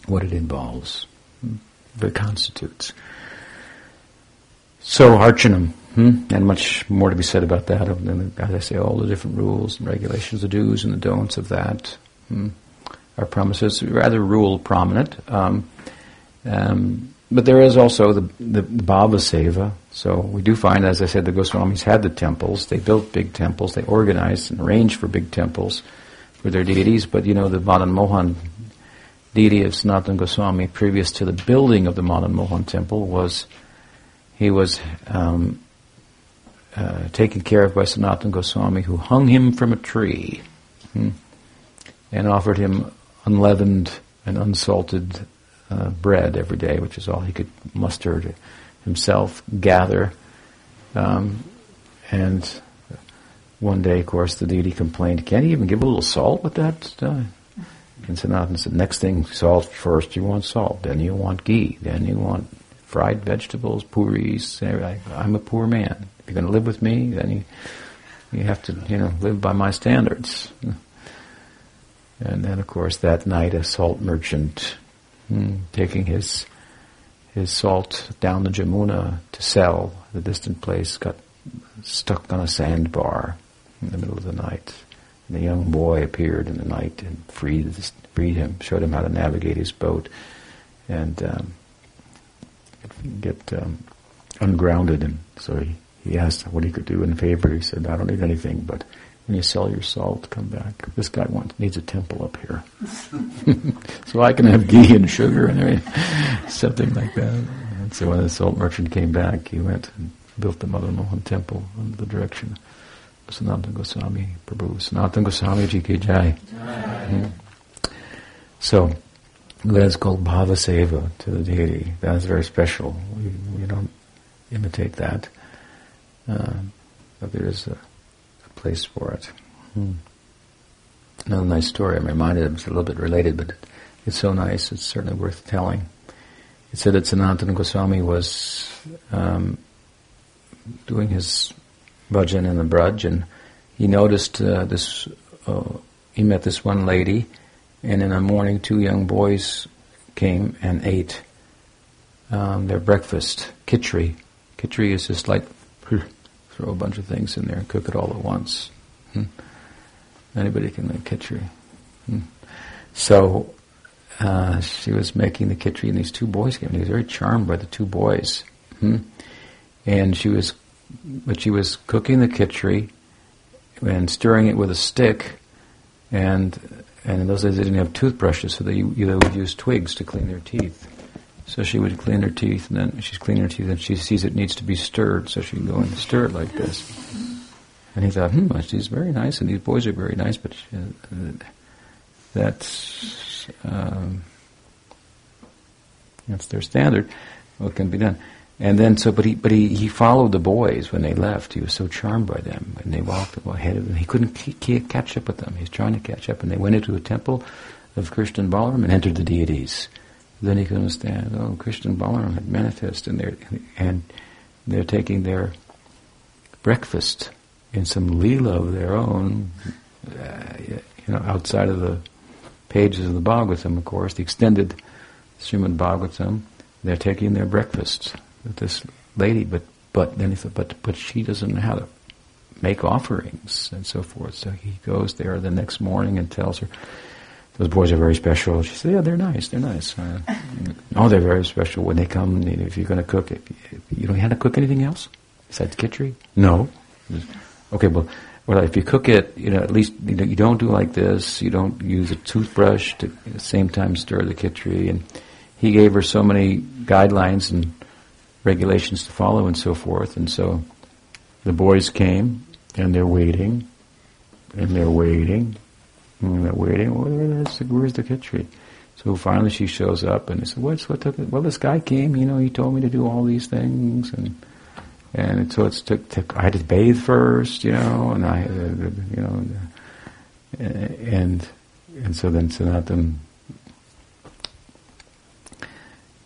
what it involves, hmm? what it constitutes. So Archanam, hmm? and much more to be said about that. As I say, all the different rules and regulations, the do's and the don'ts of that. Hmm? Our promises rather rule prominent. Um, um, but there is also the, the, the Bhava Seva. So we do find, as I said, the Goswamis had the temples. They built big temples. They organized and arranged for big temples for their deities. But, you know, the Madan Mohan deity of Sanatana Goswami previous to the building of the Madan Mohan temple was he was um, uh, taken care of by Sanatana Goswami, who hung him from a tree hmm, and offered him unleavened and unsalted uh, bread every day, which is all he could muster to himself, gather. Um, and one day, of course, the deity complained, can't he even give a little salt with that? Uh, and Sanatana said, next thing, salt first, you want salt, then you want ghee, then you want fried vegetables, puris. I'm a poor man. You're going to live with me, then you, you have to, you know, live by my standards. And then, of course, that night, a salt merchant hmm, taking his his salt down the Jamuna to sell at a distant place got stuck on a sandbar in the middle of the night. And a young boy appeared in the night and freed, freed him, showed him how to navigate his boat, and um, get um, ungrounded. And so he, he asked what he could do in favor. He said, "I don't need anything, but when you sell your salt, come back. This guy wants needs a temple up here, [laughs] so I can have ghee and sugar and [laughs] something like that." And so when the salt merchant came back, he went and built the Madan Mohan temple under the direction of Sanatana Goswami Prabhu. Sanatana Goswami Ji ki jai. Mm-hmm. So that is called bhava seva to the deity. That is very special. We, we don't imitate that. Uh, but there is a place for it. Hmm. Another nice story. I'm reminded of it's a little bit related, but it's so nice. It's certainly worth telling. It said that Sanatana Goswami was um, doing his bhajan in the Braj, and he noticed uh, this. Uh, he met this one lady, and in the morning, two young boys came and ate um, their breakfast, khichdi. Khichdi is just like throw a bunch of things in there and cook it all at once. Hmm. Anybody can make khichdi. Hmm. So uh, she was making the khichdi, and these two boys came. And he was very charmed by the two boys. Hmm. And she was, but she was cooking the khichdi and stirring it with a stick, and and in those days they didn't have toothbrushes, so they either would use twigs to clean their teeth. So she would clean her teeth, and then she's cleaning her teeth, and she sees it needs to be stirred, so she can go and stir it like this. And he thought, hmm, she's very nice, and these boys are very nice, but she, uh, that's um, that's their standard. What can be done? And then, so, but he, but he, he followed the boys when they left. He was so charmed by them, and they walked ahead of him. He couldn't catch up with them. He was trying to catch up, and they went into a temple of Krishna and Balaram and entered the deities. Then he could understand, oh, Krishna and Balaram had manifested and they're, and they're taking their breakfast in some leela of their own, uh, you know, outside of the pages of the Bhagavatam, of course, the extended Srimad Bhagavatam, they're taking their breakfast with this lady, but, but then he thought, but, but she doesn't know how to make offerings and so forth. So he goes there the next morning and tells her, those boys are very special. She said, yeah, they're nice, they're nice. Uh, oh, they're very special when they come, if you're going to cook it. You don't have to cook anything else besides khichdi? No. Okay, well, well, if you cook it, you know, at least you, know, you don't do like this. You don't use a toothbrush to at the same time stir the khichdi. And he gave her so many guidelines and regulations to follow and so forth. And so the boys came and they're waiting and they're waiting waiting. where's, the, where's the khichdi? So finally she shows up and he said, What's what took it? Well, this guy came, you know, he told me to do all these things and and so it's took, took I had to bathe first, you know, and I, uh, you know, and and so then Sanatan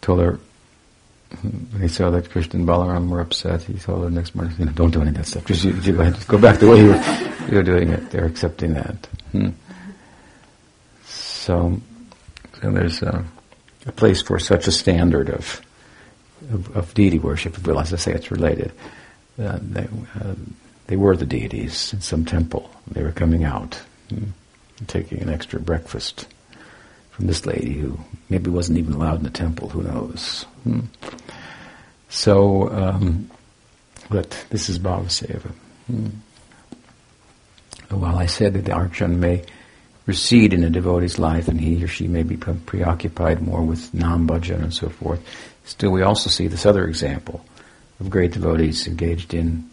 told her he saw that Krishna and Balaram were upset, he told her next morning, don't do any of that stuff. Just, you, go go back the way you were, you were doing it. They're accepting that. Hmm. So, so there's a, a, place for such a standard of, of, of deity worship. Well, as I say, it's related. Uh, they, uh, they were the deities in some temple. They were coming out, taking an extra breakfast from this lady who maybe wasn't even allowed in the temple. Who knows? Hmm. So, um, but this is Bhavaseva. Hmm. While I said that the Archan may recede in a devotee's life and he or she may become preoccupied more with non-bhajan and so forth, still we also see this other example of great devotees engaged in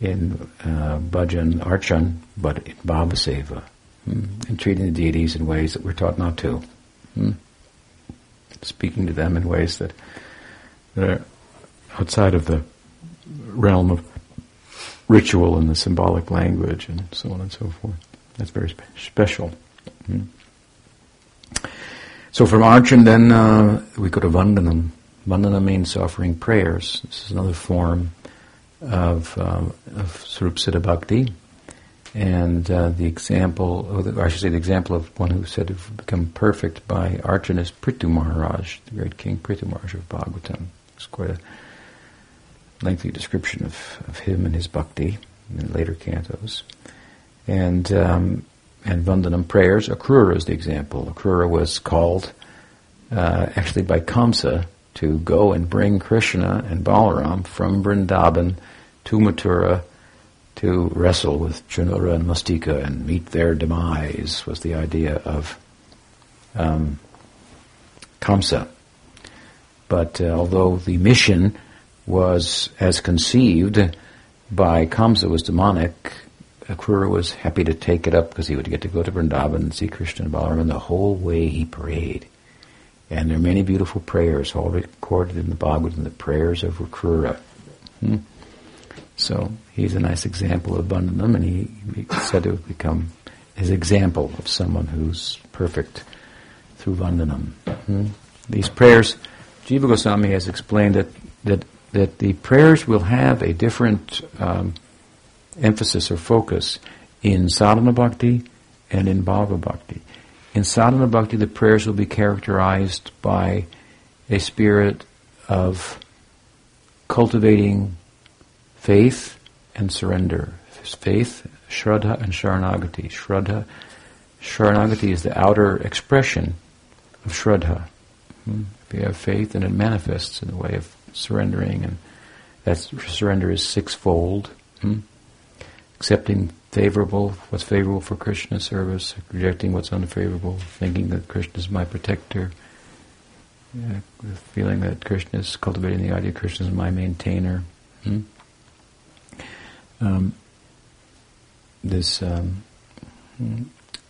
in uh, bhajan, archan, but in bhava seva, hmm? and treating the deities in ways that we're taught not to. Hmm? Speaking to them in ways that, that are outside of the realm of ritual and the symbolic language and so on and so forth. That's very spe- special. Hmm. So from Archan then uh, we go to Vandanam. Vandana means offering prayers. This is another form of, uh, of Bhakti. And uh, the example, or I should say the example of one who said to become perfect by Archan is Prithu Maharaj, the great king Prithu Maharaj of Bhagavatam. It's quite a lengthy description of, of him and his bhakti in later cantos. And um, and Vandanam prayers. Akrura is the example. Akrura was called uh, actually by Kamsa to go and bring Krishna and Balaram from Vrindavan to Mathura to wrestle with Chanura and Mustika and meet their demise was the idea of um, Kamsa. But uh, although the mission was as conceived by Kamsa was demonic, Akrura was happy to take it up because he would get to go to Vrindavan and see Krishna and Balaram the whole way he prayed. And there are many beautiful prayers all recorded in the Bhagavatam, the prayers of Akrura. Hmm? So he's a nice example of Vandanam, and he, he said to become his example of someone who's perfect through Vandanam. Hmm? These prayers, Jiva Goswami has explained that, that, that the prayers will have a different um, emphasis or focus in sadhana bhakti and in bhava bhakti. In sadhana bhakti, the prayers will be characterized by a spirit of cultivating faith and surrender. Faith, shraddha, and sharanagati. Shraddha, sharanagati is the outer expression of shraddha. Hmm? If you have faith, then it manifests in the way of surrendering, and that surrender is sixfold. Hmm? Accepting favorable, what's favorable for Krishna's service, rejecting what's unfavorable, thinking that Krishna is my protector, yeah, feeling that Krishna is cultivating the idea Krishna is my maintainer. Hmm? Um, this um,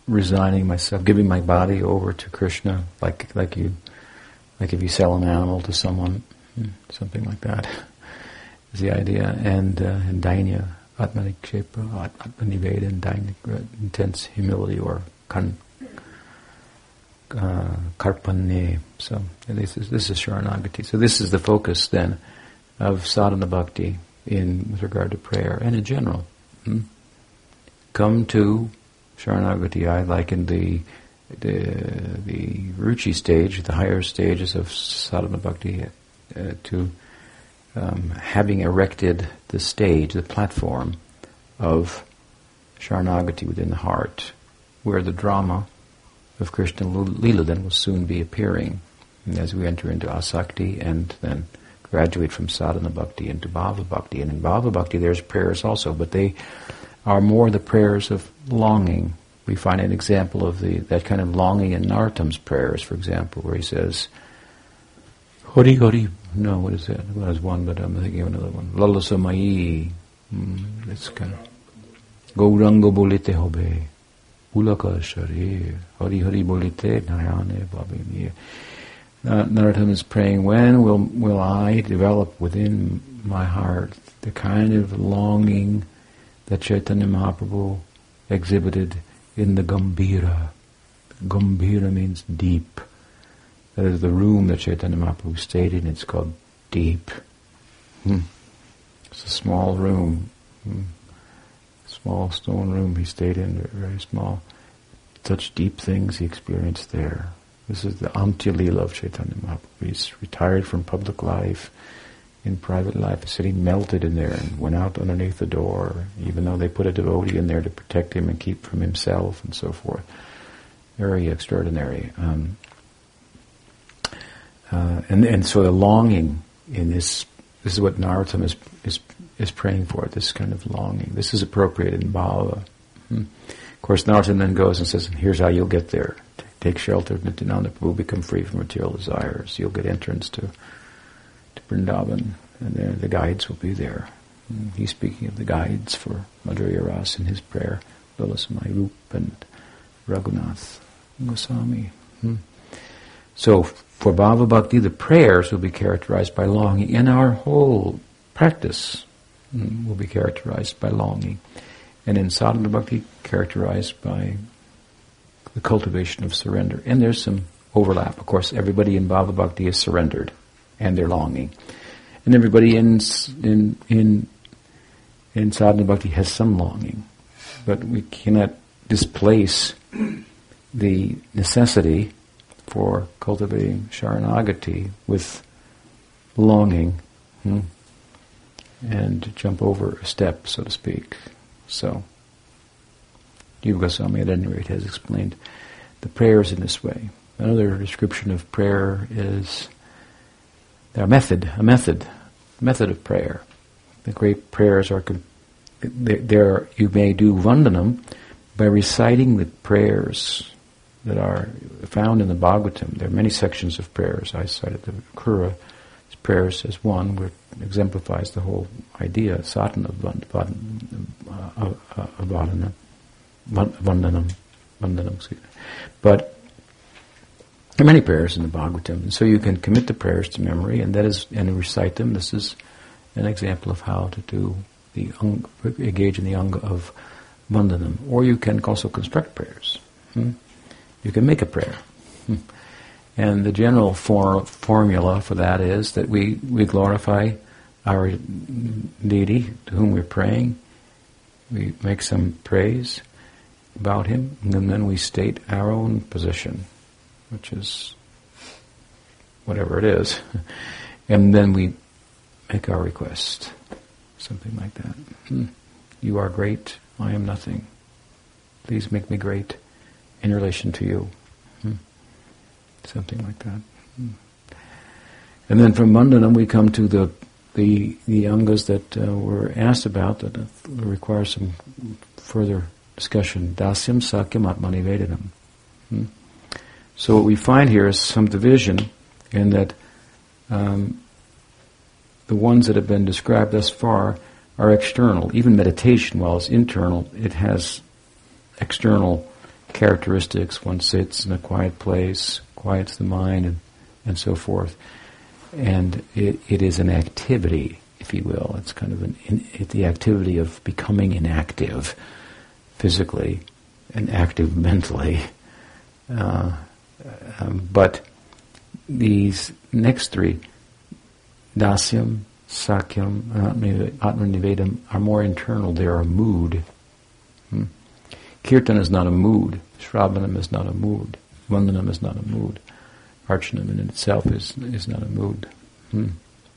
resigning myself, giving my body over to Krishna, like like you, like if you sell an animal to someone, hmm, something like that, [laughs] is the idea. And uh, and dainya, Atmanikshepa, Atmaniveda, and intense humility or kan, uh. So this is this is Sharanagati. So this is the focus then of sadhana bhakti in with regard to prayer and in general. Hmm? Come to Sharanagati. I liken the the the ruchi stage, the higher stages of sadhana bhakti, uh, to um, having erected the stage, the platform of Sharanagati within the heart, where the drama of Krishna Lila then will soon be appearing as we enter into Asakti and then graduate from sadhana bhakti into bhava bhakti. And in bhava bhakti there's prayers also, but they are more the prayers of longing. We find an example of the that kind of longing in Narottam's prayers, for example, where he says, Hori Hori no, what is that? Well, there's one, but I'm thinking of another one. Lalasamayi. Mm, that's kind of. Gauranga bolite hobe. Ulaka sharir. Hari Hari bolite nayane babimiya. Narottam is praying, when will, will I develop within my heart the kind of longing that Chaitanya Mahaprabhu exhibited in the Gambhira? Gambhira means deep. That is the room that Chaitanya Mahaprabhu stayed in. It's called deep. Hmm. It's a small room. Hmm. Small stone room he stayed in, very small. Such deep things he experienced there. This is the Leela of Chaitanya Mahaprabhu. He's retired from public life. In private life, he said he melted in there and went out underneath the door, even though they put a devotee in there to protect him and keep from himself and so forth. Very extraordinary. Um, uh, and, and so the longing in this, this is what Narottam is, is, is praying for, this kind of longing. This is appropriate in Bhava. Hmm. Of course, Narottam then goes and says, here's how you'll get there. Take shelter of Nityananda Prabhu, become free from material desires. You'll get entrance to, to Vrindavan, and the guides will be there. And he's speaking of the guides for Madhurya Ras in his prayer, Vilasamai Rup and Raghunath Goswami. Hmm. So, for Bhava Bhakti, the prayers will be characterized by longing, and our whole practice hmm, will be characterized by longing. And in sadhana bhakti, characterized by the cultivation of surrender. And there's some overlap. Of course, everybody in Bhava Bhakti is surrendered, and they're longing. And everybody in, in, in, in sadhana bhakti has some longing. But we cannot displace the necessity for cultivating sharanagati with longing hmm, and jump over a step, so to speak. So, Jiva Goswami at any rate has explained the prayers in this way. Another description of prayer is a method, a method, method of prayer. The great prayers are, there you may do vandanam by reciting the prayers that are found in the Bhagavatam. There are many sections of prayers. I cited the Kura prayers as one, which exemplifies the whole idea, sadhana of vandanam, vandanam, vandanam, But there are many prayers in the Bhagavatam, and so you can commit the prayers to memory, and that is, and recite them. This is an example of how to do the engage in the anga of vandanam. Or you can also construct prayers. Hmm? You can make a prayer. And the general for, formula for that is that we, we glorify our deity to whom we're praying. We make some praise about him, and then we state our own position, which is whatever it is. [laughs] and then we make our request. Something like that. Hmm. You are great, I am nothing. Please make me great in relation to you. Hmm. Something like that. Hmm. And then from Vandanam we come to the the the angas that uh, were asked about that uh, require some further discussion. Dasyam Sakyam Atmani Vedanam. Hmm? So what we find here is some division in that um, the ones that have been described thus far are external. Even meditation, while it's internal, it has external characteristics. One sits in a quiet place, quiets the mind, and, and so forth. And it, it is an activity, if you will. It's kind of an, in, the activity of becoming inactive physically and active [laughs] mentally. Uh, um, but these next three, dasyam, sakyam, atmanivedam, are more internal. They are a mood. Kirtan is not a mood. Shravanam is not a mood. Vandanam is not a mood. Archanam in itself is, is not a mood. Hmm.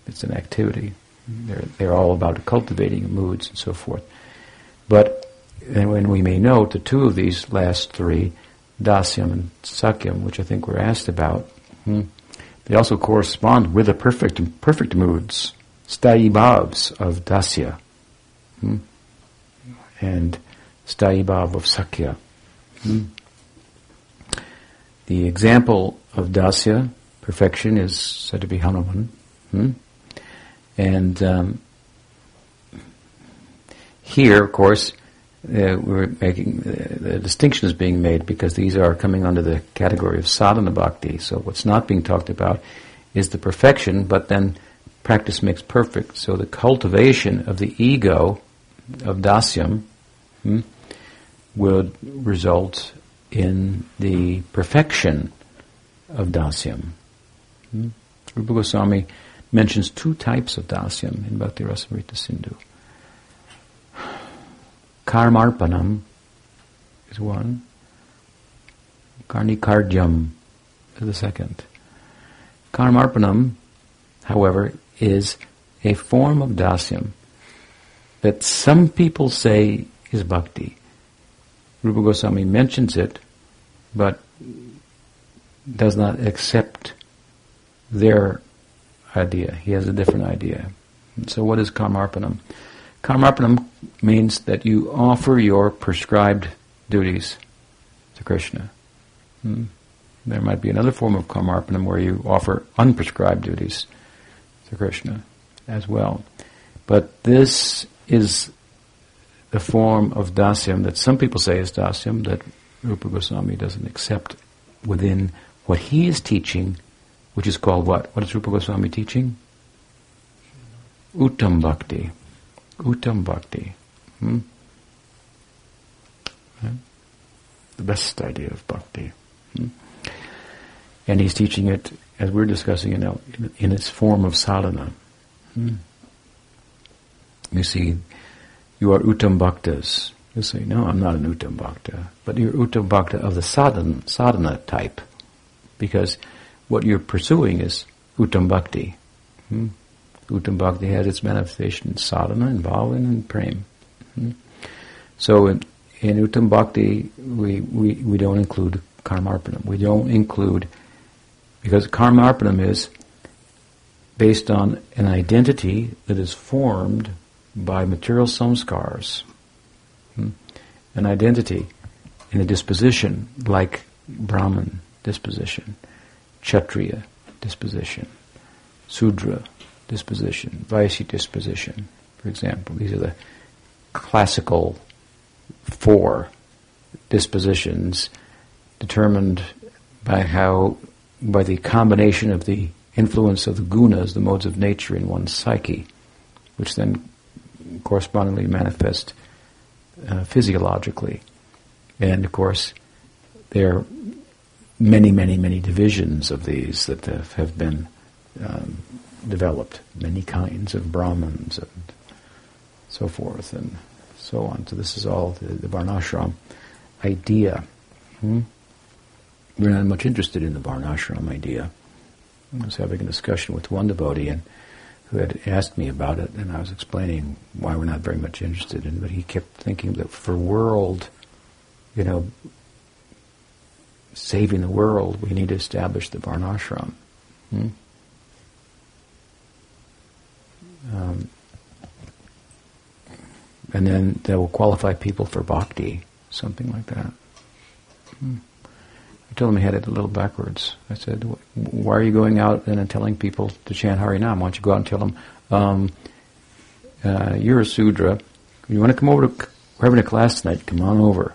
It's an activity. They're, they're all about cultivating moods and so forth. But and when we may note the two of these last three, dasyam and sakyam, which I think were asked about, hmm, they also correspond with the perfect perfect moods, sthayi bhavs of dasya, hmm, and sthayi bhav of sakya. Hmm. The example of dasya, perfection, is said to be Hanuman. Hmm? And um, here, of course, uh, we're making uh, the distinction is being made because these are coming under the category of sadhana bhakti. So what's not being talked about is the perfection, but then practice makes perfect. So the cultivation of the ego of dasyam hmm, would result in the perfection of dasyam. Hmm? Rupa Goswami mentions two types of dasyam in Bhakti Rasamrita Sindhu. Karmarpanam is one. Kainkaryam is the second. Karmarpanam, however, is a form of dasyam that some people say is bhakti. Rupa Goswami mentions it, but does not accept their idea. He has a different idea. So what is karmarpanam? Karmarpanam means that you offer your prescribed duties to Krishna. Hmm. There might be another form of karmarpanam where you offer unprescribed duties to Krishna as well. But this is the form of dasyam that some people say is dasyam that Rupa Goswami doesn't accept within what he is teaching, which is called what? What is Rupa Goswami teaching? Uttam Bhakti. Uttam Bhakti. Hmm? The best idea of bhakti. Hmm? And he's teaching it, as we're discussing it now, in, in its form of sadhana. Hmm. You see, you are Uttam Bhaktas. You say, no, I'm not an Uttam Bhakta. But you're Uttam Bhakta of the sadhana, sadhana type. Because what you're pursuing is Uttam Bhakti. Hmm? Uttam Bhakti has its manifestation in sadhana, involving and prem. Hmm? So in, in Uttam Bhakti, we, we, we don't include Karmarpanam. We don't include, because Karmarpanam is based on an identity that is formed by material samskars. Hmm? An identity in a disposition like Brahman disposition, Kshatriya disposition, Sudra disposition, Vaishya disposition, for example. These are the classical four dispositions determined by how, by the combination of the influence of the gunas, the modes of nature in one's psyche, which then correspondingly manifest uh, physiologically. And of course, there are many, many, many divisions of these that have, been um, developed, many kinds of Brahmins and so forth and so on. So this is all the, the Varnashram idea. Hmm? We're not much interested in the Varnashram idea. I was having a discussion with one devotee and who had asked me about it, and I was explaining why we're not very much interested in it. But he kept thinking that for world, you know, saving the world, we need to establish the Varnashram. Hmm? Um, and then that will qualify people for bhakti, something like that. Hmm. I told him he had it a little backwards. I said, "Why are you going out and telling people to chant Harinam? Why don't you go out and tell them um, uh, you're a Sudra? You want to come over to? We're having a class tonight. Come on over.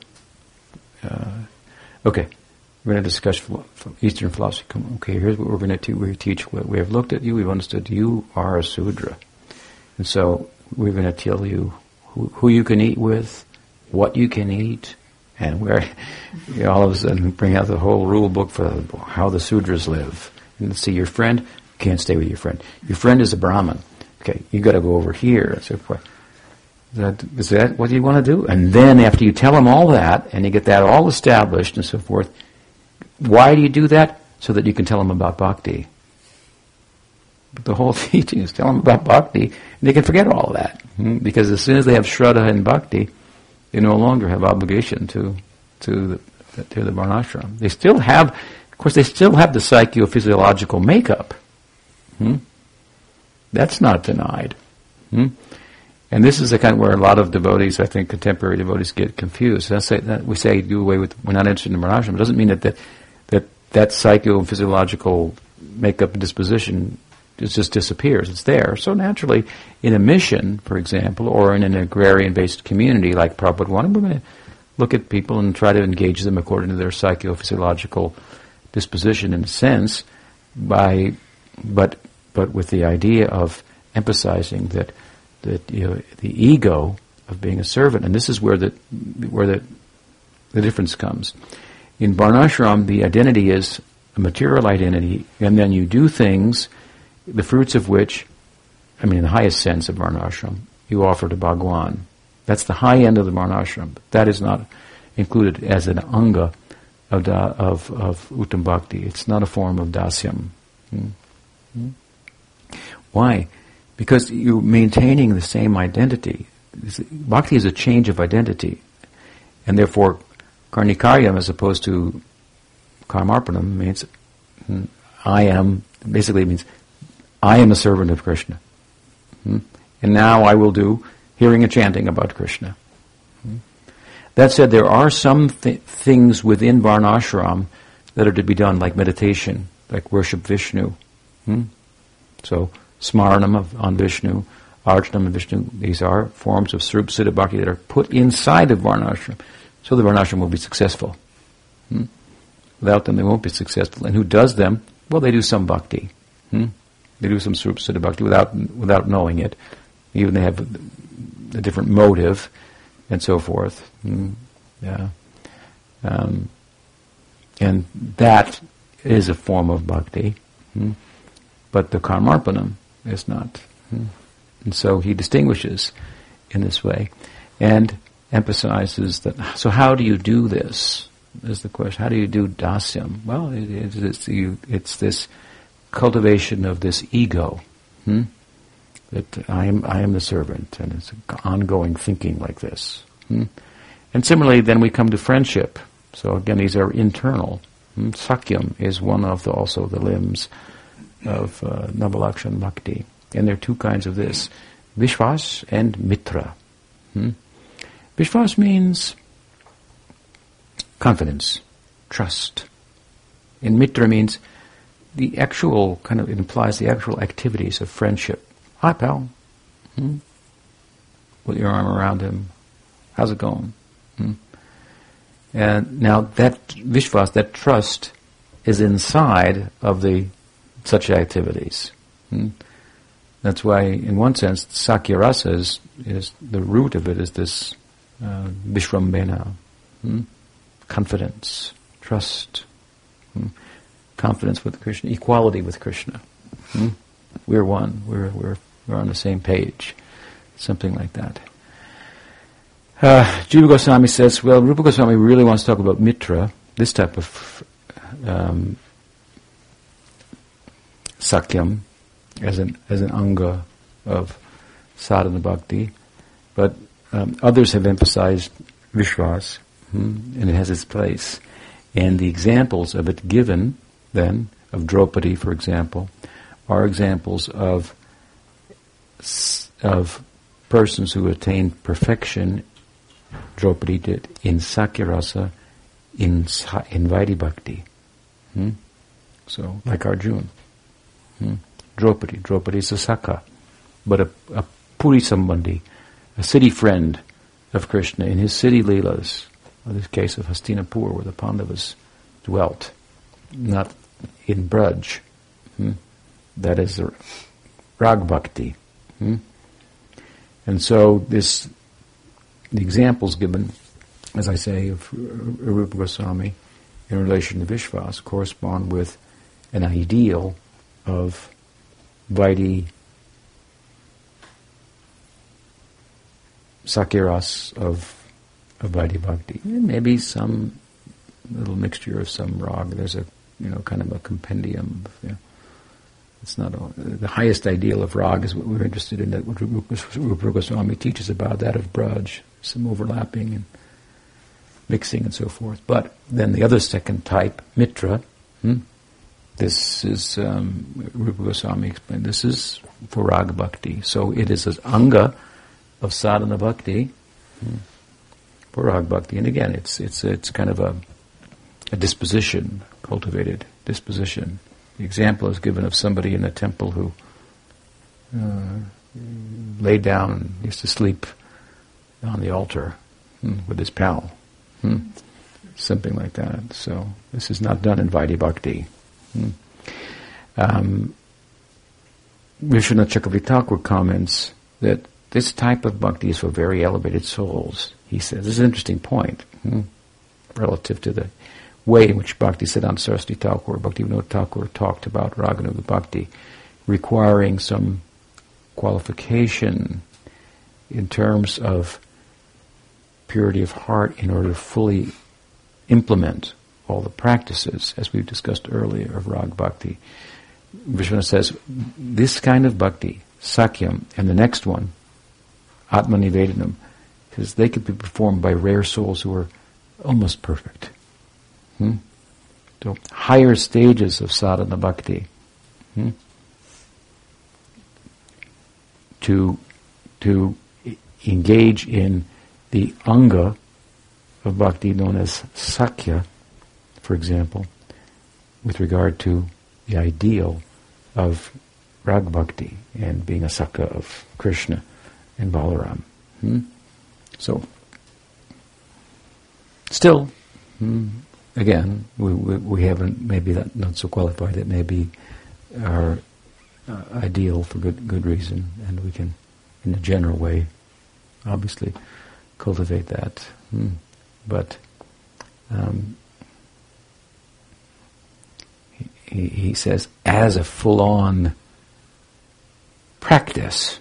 Uh, okay, we're going to discuss Eastern philosophy. Come, okay, here's what we're going to teach. We teach. We have looked at you. We've understood you are a Sudra, and so we're going to tell you who, who you can eat with, what you can eat, and where you all of a sudden bring out the whole rule book for how the Sudras live. And see your friend, can't stay with your friend. Your friend is a Brahmin. Okay, you got to go over here. And so, forth. is that, is that what you want to do? And then after you tell them all that, and you get that all established and so forth, why do you do that? So that you can tell them about bhakti. But the whole [laughs] teaching is tell them about bhakti, and they can forget all that. Hmm? Because as soon as they have shraddha and bhakti, they no longer have obligation to to the, to the varnashram. They still have, of course, they still have the psychophysiological makeup. Hmm? That's not denied. Hmm? And this is the kind where a lot of devotees, I think, contemporary devotees get confused. Say, that we say do away with, we're not interested in varnashram. It doesn't mean that that that, that psychophysiological makeup and disposition it just disappears. It's there. So naturally, in a mission, for example, or in an agrarian-based community like Prabhupada wanted, we're going to look at people and try to engage them according to their psychophysiological disposition in a sense, by, but, but with the idea of emphasizing that, that you know, the ego of being a servant, and this is where the, where the, the difference comes. In Varnashram, the identity is a material identity, and then you do things the fruits of which, I mean, in the highest sense of Varnashram, you offer to Bhagwan. That's the high end of the Varnashram. That is not included as an anga of, da, of, of Uttam Bhakti. It's not a form of dasyam. Hmm? Hmm? Why? Because you're maintaining the same identity. Bhakti is a change of identity. And therefore, kainkaryam as opposed to karmarpanam means hmm, I am, basically means I am a servant of Krishna. Hmm? And now I will do hearing and chanting about Krishna. Hmm? That said, there are some th- things within Varnashram that are to be done, like meditation, like worship Vishnu. Hmm? So, smaranam of, on Vishnu, archanam of Vishnu, these are forms of Swarup Siddha Bhakti that are put inside of Varnashram. So the Varnashram will be successful. Hmm? Without them, they won't be successful. And who does them? Well, they do some bhakti. Hmm? They do some Swarup Siddha Bhakti without, without knowing it. Even they have a, different motive and so forth. Hmm? Yeah. Um, and that is a form of bhakti. Hmm? But the karmarpanam is not. Hmm? And so he distinguishes in this way and emphasizes that. So, how do you do this? Is the question. How do you do dasyam? Well, it, it, it's, you, it's this cultivation of this ego. Hmm? That I am, I am the servant, and it's ongoing thinking like this. Hmm? And similarly, then we come to friendship. So again, these are internal. Hmm? Sakyam is one of the, also the limbs of uh, Navalakshan Bhakti. And there are two kinds of this. Vishwas and Mitra. Hmm? Vishwas means confidence, trust. And Mitra means the actual, kind of implies the actual activities of friendship. Hi, pal. Hmm? Put your arm around him. How's it going? Hmm? And now that Vishwas, that trust, is inside of the such activities. Hmm? That's why, in one sense, Sakya Rasa is, is the root of it is this uh, Vishrambena, hmm? confidence, trust? Confidence with Krishna, equality with Krishna. Hmm? We're one. We're, we're, we're on the same page. Something like that. Uh, Jiva Goswami says, well, Rupa Goswami really wants to talk about mitra, this type of um, sakyam, as an as an anga of sadhana bhakti, but um, others have emphasized vishwas, hmm, and it has its place. And the examples of it given, then, of Draupadi, for example, are examples of of persons who attained perfection. Draupadi did in Sakyarasa, in in Vaidhi Hmm? So, like Arjuna. Hmm? Draupadi. Draupadi is a Saka, but a, a Puri Sambandhi, a city friend of Krishna in his city Leelas, in this case of Hastinapur, where the Pandavas dwelt, not in Braj. Hmm? That is the Rag Bhakti. Hmm? And so this, the examples given, as I say, of Rupa Goswami in relation to Vishwas correspond with an ideal of Vaidhi Sakyaras of, of Vaidhi Bhakti. And maybe some little mixture of some rag. There's a, you know, kind of a compendium. Of, you know, it's not a, the highest ideal of rag is what we're interested in. That what Rupa Goswami teaches about that of Braj, some overlapping and mixing and so forth. But then the other second type, Mitra, hmm, this is, um, Rupa Goswami explained, this is for Raga Bhakti. So it is an anga of sadhana bhakti hmm, for Raga Bhakti. And again, it's, it's, it's kind of a, a disposition, cultivated disposition. The example is given of somebody in a temple who uh, laid down and used to sleep on the altar hmm, with his pal. Hmm. Something like that. So this is not done in Vaidhi Bhakti. Hmm. Um, Vishwanath Chakravarti comments that this type of bhakti is for very elevated souls. He says, this is an interesting point hmm, relative to the way in which Bhakti Siddhanta Saraswati Thakur, Bhakti Vinod Thakur talked about Raganuga Bhakti, requiring some qualification in terms of purity of heart in order to fully implement all the practices, as we've discussed earlier, of Rag Bhakti. Vishwanath says, this kind of bhakti, Sakyam, and the next one, Atmanivedanam, because they could be performed by rare souls who are almost perfect. Hmm? So higher stages of sadhana bhakti. Hmm? To, to engage in the anga of bhakti known as Sakya, for example, with regard to the ideal of rag bhakti and being a Sakya of Krishna and Balaram. Hmm? So, still, hmm, again, we, we, we, haven't maybe that not so qualified. It may be our uh, ideal for good good reason, and we can, in a general way, obviously, cultivate that. Hmm. But um, he, he says, as a full-on practice.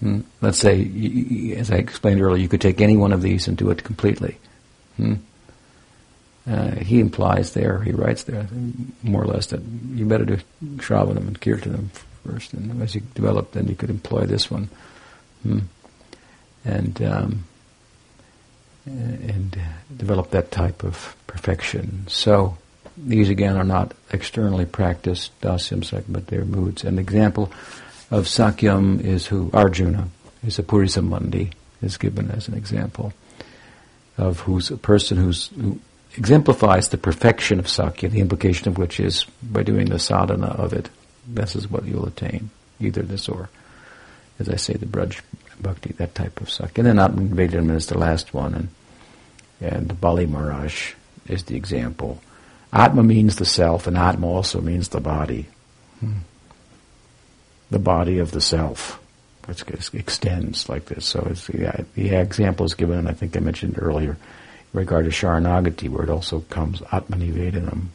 Hmm? Let's say, as I explained earlier, you could take any one of these and do it completely. Hmm? Uh, he implies there, he writes there, more or less, that you better do Shravanam and Kirtanam first, and as you develop, then you could employ this one. Hmm? And um, and develop that type of perfection. So these again are not externally practiced dasyam but they're moods. An example of sakyam is who Arjuna is a purisambandhi is given as an example of who's a person who's who exemplifies the perfection of sakya, the implication of which is by doing the sadhana of it, this is what you'll attain, either this or, as I say, the Braj Bhakti, that type of sakya. And then Atman Vedana is the last one, and, and Bali Maharaj is the example. Atma means the self, and Atma also means the body. Hmm. The body of the self, which extends like this. So the, the example is given, and I think I mentioned earlier, regard to Sharanagati, where it also comes Atmanivedanam,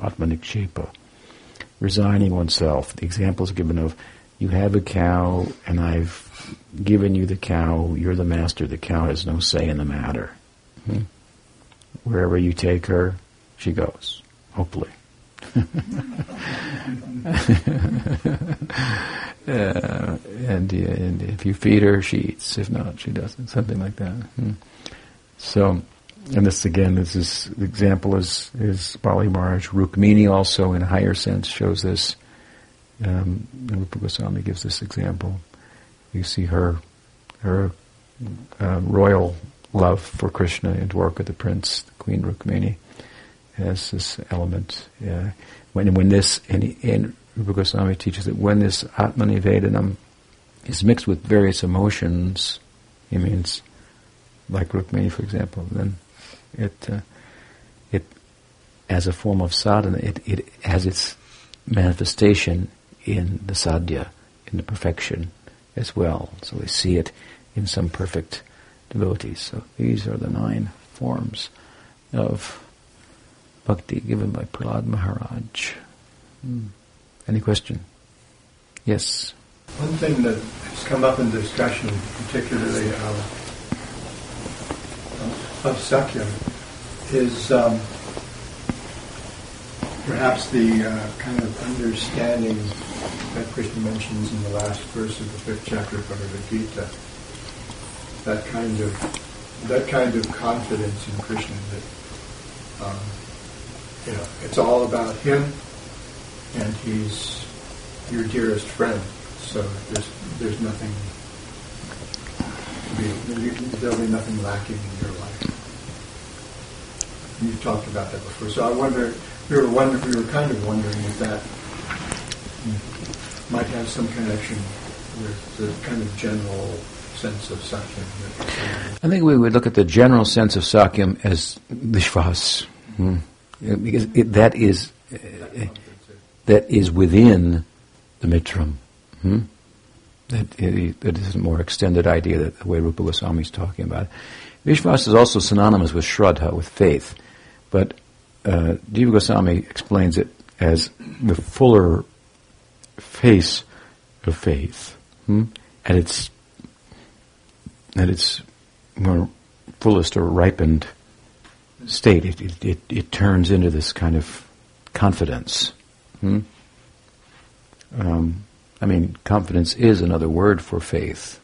Atmanikshepa, resigning oneself. The example is given of you have a cow, and I've given you the cow, you're the master, the cow has no say in the matter. Hmm? Wherever you take her, she goes, hopefully. [laughs] uh, and, and if you feed her, she eats. If not, she doesn't. Something like that. Hmm. So, and this again, this is example is is Bali Maharaj. Rukmini also, in a higher sense, shows this. Um, Rupa Goswami gives this example. You see her, her uh, royal love for Krishna and Dwarka, the prince, the Queen Rukmini, has this element. Uh, when when this and, and Rupa Goswami teaches that when this Atmanivedanam is mixed with various emotions, he means like Rukmini, for example, then it uh, it as a form of sadhana, it, it has its manifestation in the sadhya, in the perfection as well. So we see it in some perfect devotees. So these are the nine forms of bhakti given by Prahlad Maharaj. Hmm. Any question? Yes. One thing that has come up in discussion, particularly of, of Sakya, is um, perhaps the uh, kind of understanding that Krishna mentions in the last verse of the fifth chapter of Bhagavad Gita. That kind of that kind of confidence in Krishna that um, you know it's all about him, and he's your dearest friend. So there's there's nothing there'll be nothing lacking in your life. You've talked about that before. So I wonder we were wonder, we were kind of wondering if that might have some connection with the kind of general sense of Sakyam. I think we would look at the general sense of Sakyam as Vishvas, hmm. because it, that is uh, that is within the Mitram. Hmm? That, it, that is a more extended idea that the way Rupa Goswami is talking about. Vishvas is also synonymous with Shraddha, with faith, but uh, Jiva Goswami explains it as the fuller face of faith hmm? at its at its more fullest or ripened state. It, it, it, it turns into this kind of confidence. Hmm? Um, I mean, confidence is another word for faith,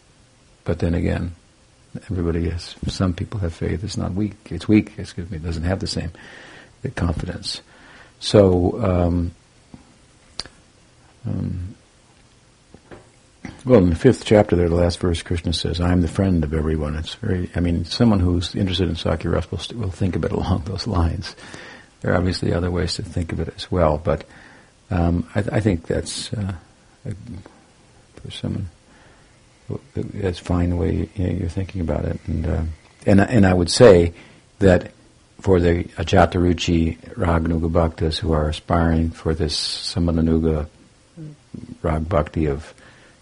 but then again, everybody has. Some people have faith. It's not weak. It's weak. Excuse me. It doesn't have the same confidence. So, um, um, Well, in the fifth chapter there, the last verse, Krishna says, I am the friend of everyone. It's very, I mean, someone who's interested in Sakya Rasa will, will think of it [laughs] along those lines. There are obviously other ways to think of it as well, but um, I, I, think that's uh, for someone that's fine the way you're thinking about it, and uh, and and I would say that for the Ajataruchi Ragnuga Bhaktas who are aspiring for this Sambandhanuga Rag Bhakti of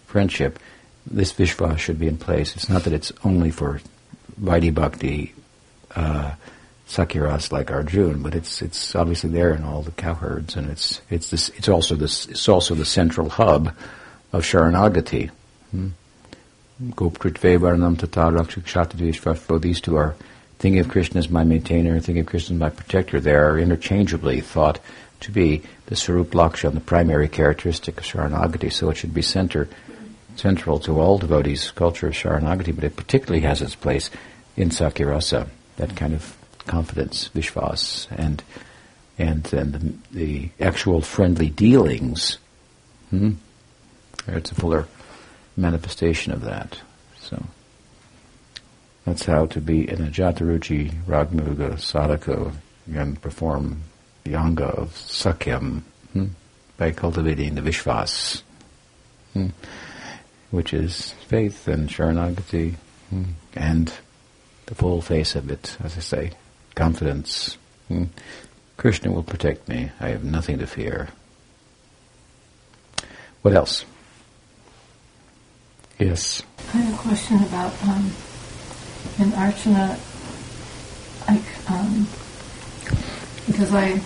friendship, this Vishva should be in place. It's not that it's only for Vaidhi Bhakti uh, Sakyaras like Arjun, but it's it's obviously there in all the cowherds, and it's it's this, it's also this it's also the central hub of Sharanagati. Hmm? These two are thinking of Krishna as my maintainer thinking of Krishna as my protector. They are interchangeably thought to be the Swarup Lakshan, the primary characteristic of Sharanagati. So it should be center, central to all devotees' culture of Sharanagati, but it particularly has its place in Sakyarasa, that kind of confidence, vishvas, and and then the, the actual friendly dealings. Hmm? It's a fuller manifestation of that. So that's how to be in a Jataruchi Ragnuga Sadhaka and perform the anga of Sakyam hmm? by cultivating the Vishvas, hmm? which is faith and Sharanagati hmm? and the full face of it, as I say, confidence. Hmm? Krishna will protect me. I have nothing to fear. What else? Yes. I have a question about um, in Archana, like, um, because I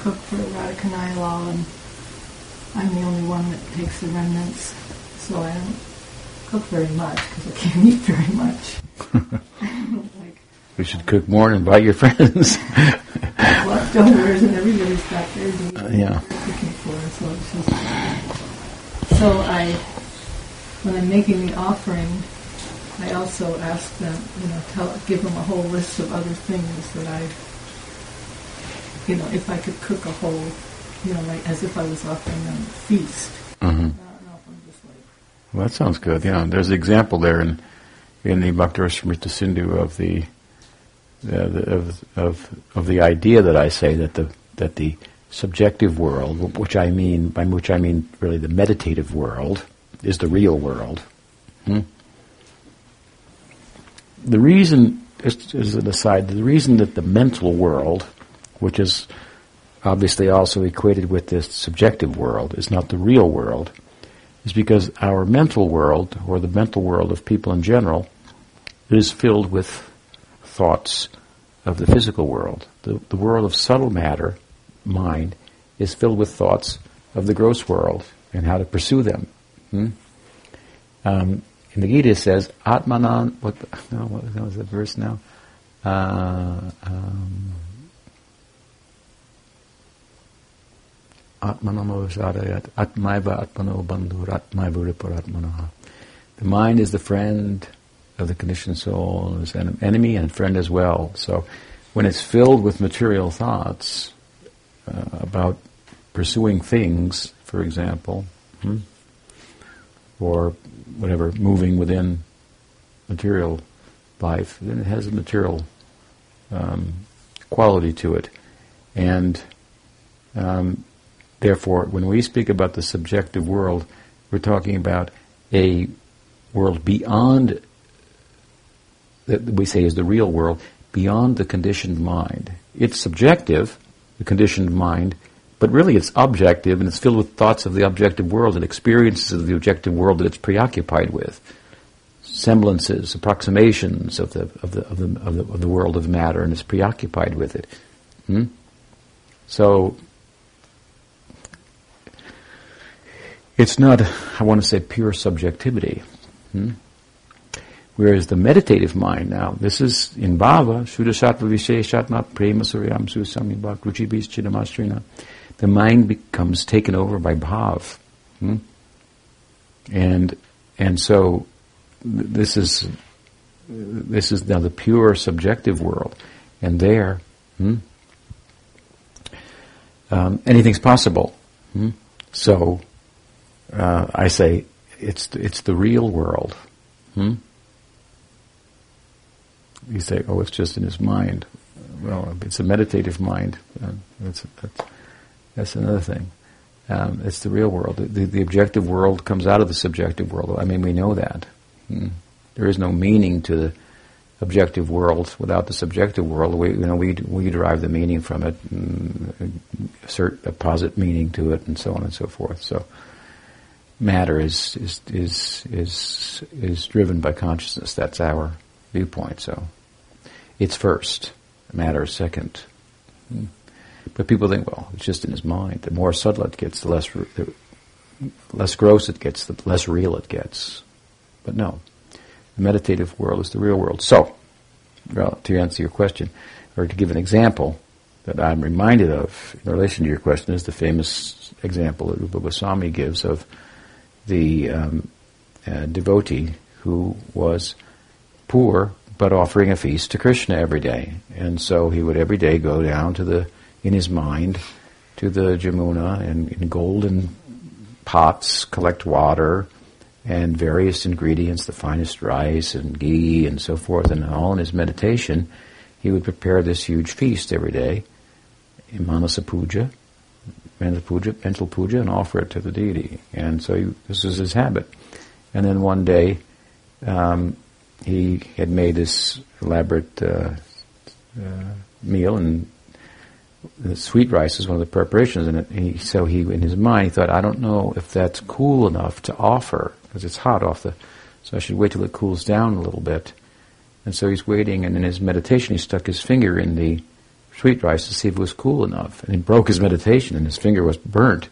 cook for Radhika and I'm the only one that takes the remnants, so I don't cook very much because I can't [laughs] eat very much. [laughs] We should cook more and invite your [laughs] friends. leftovers and everybody's got their needs. Uh, yeah. Cooking for, so it's just. So I, when I'm making the offering, I also ask them, you know, tell, give them a whole list of other things that I, you know, if I could cook a whole, you know, like as if I was offering them a feast. Mm-hmm. Well, that sounds good. Yeah, there's an example there in in the Bhakti Sindhu of the of, of, of the idea that I say that the, that the subjective world, which I mean, by which I mean really the meditative world, is the real world. Hmm? The reason, as an aside, the reason that the mental world, which is obviously also equated with this subjective world, is not the real world, is because our mental world, or the mental world of people in general, is filled with thoughts of the physical world. The, the world of subtle matter, mind, is filled with thoughts of the gross world and how to pursue them. Hmm? Um, in the Gita says, Atmanan, what, no, what was the verse now? Uh, um, Atmaiva Atmano Bandhur Atmaiva The mind is the friend of the conditioned soul is an enemy and friend as well. So when it's filled with material thoughts uh, about pursuing things, for example, hmm, or whatever, moving within material life, then it has a material um, quality to it. And um, therefore, when we speak about the subjective world, we're talking about a world beyond that we say is the real world beyond the conditioned mind. It's subjective, the conditioned mind, but really it's objective and it's filled with thoughts of the objective world and experiences of the objective world that it's preoccupied with. Semblances, approximations of the, of the, of the, of the, of the world of matter and is preoccupied with it. Hmm? So, it's not, I want to say, pure subjectivity. Hmm? Whereas the meditative mind now, this is in bhava, Shuddhasattva Visheshatma Prema Suryam Ruchibis Chidamastrina. The mind becomes taken over by bhav. Hmm? And, and so this is, this is now the pure subjective world. And there, hmm, um, anything's possible. Hmm? So, uh, I say, it's it's the real world. Hmm? You say, oh, it's just in his mind. Well, it's a meditative mind. Uh, that's another thing. Um, it's the real world. The, the, objective world comes out of the subjective world. I mean, we know that. Hmm. There is no meaning to the objective world without the subjective world. We, you know, we, we derive the meaning from it, and assert a positive meaning to it, and so on and so forth. So, matter is is is is is driven by consciousness. That's our viewpoint. So, it's first, matter is second. Hmm. But people think, well, it's just in his mind. The more subtle it gets, the less the less gross it gets, the less real it gets. But no, the meditative world is the real world. So, well, to answer your question, or to give an example that I'm reminded of in relation to your question, is the famous example that Rupa Goswami gives of the um, uh, devotee who was poor but offering a feast to Krishna every day. And so he would every day go down to the, in his mind, to the Jamuna and in golden pots, collect water and various ingredients, the finest rice and ghee and so forth, and all in his meditation, he would prepare this huge feast every day in Manasa Puja, mental puja, mental puja, and offer it to the deity. And so he, this was his habit. And then one day, um, he had made this elaborate uh, uh, meal, and the sweet rice is one of the preparations it. He, so he, in his mind, he thought, I don't know if that's cool enough to offer because it's hot off the. So I should wait till it cools down a little bit. And so he's waiting, and in his meditation, he stuck his finger in the sweet rice to see if it was cool enough, and he broke his meditation, and his finger was burnt.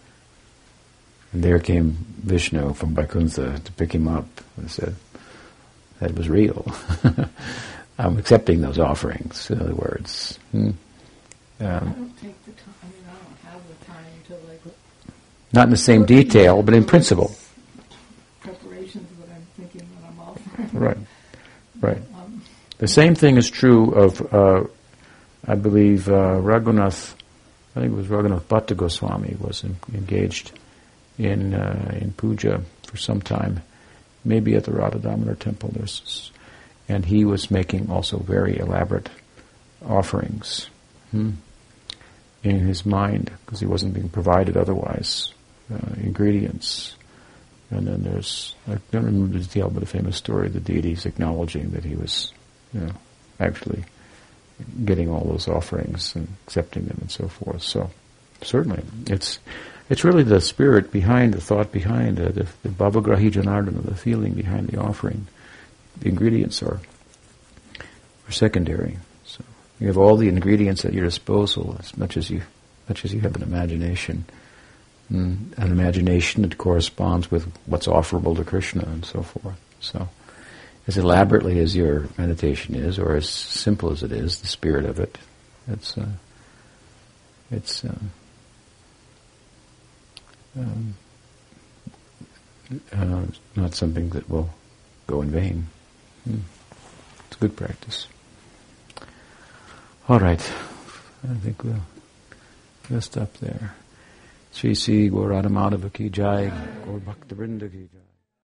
And there came Vishnu from Vaikuntha to pick him up and said, that was real. [laughs] I'm accepting those offerings, in other words. Hmm. Um, don't take the time, I mean, I don't have the time to like... Not in the same detail, but in principle. Preparations I'm thinking I'm offering. Right, right. [laughs] Um, the same thing is true of, uh, I believe, uh, Raghunath, I think it was Raghunath Bhatta Goswami was in, engaged in, uh, in puja for some time maybe at the Radha Damodar temple. There's, and he was making also very elaborate offerings hmm, in his mind because he wasn't being provided otherwise uh, ingredients. And then there's I don't remember the detail, but a famous story the deities acknowledging that he was, you know, actually getting all those offerings and accepting them and so forth. So certainly, it's it's really the spirit behind, the thought behind, uh, the, the Bhavagrahi Janardana, the feeling behind the offering. The ingredients are, are secondary. You have all the ingredients at your disposal as much as you, much as you have an imagination. Mm, an imagination that corresponds with what's offerable to Krishna and so forth. So, as elaborately as your meditation is, or as simple as it is, the spirit of it, it's uh, it's uh, um, uh, not something that will go in vain. Hmm. It's good practice. All right, I think we'll, we'll stop there. Sri Sri Gaurada Madhava ki jai, Gaur Bhakta Vrinda ki jai.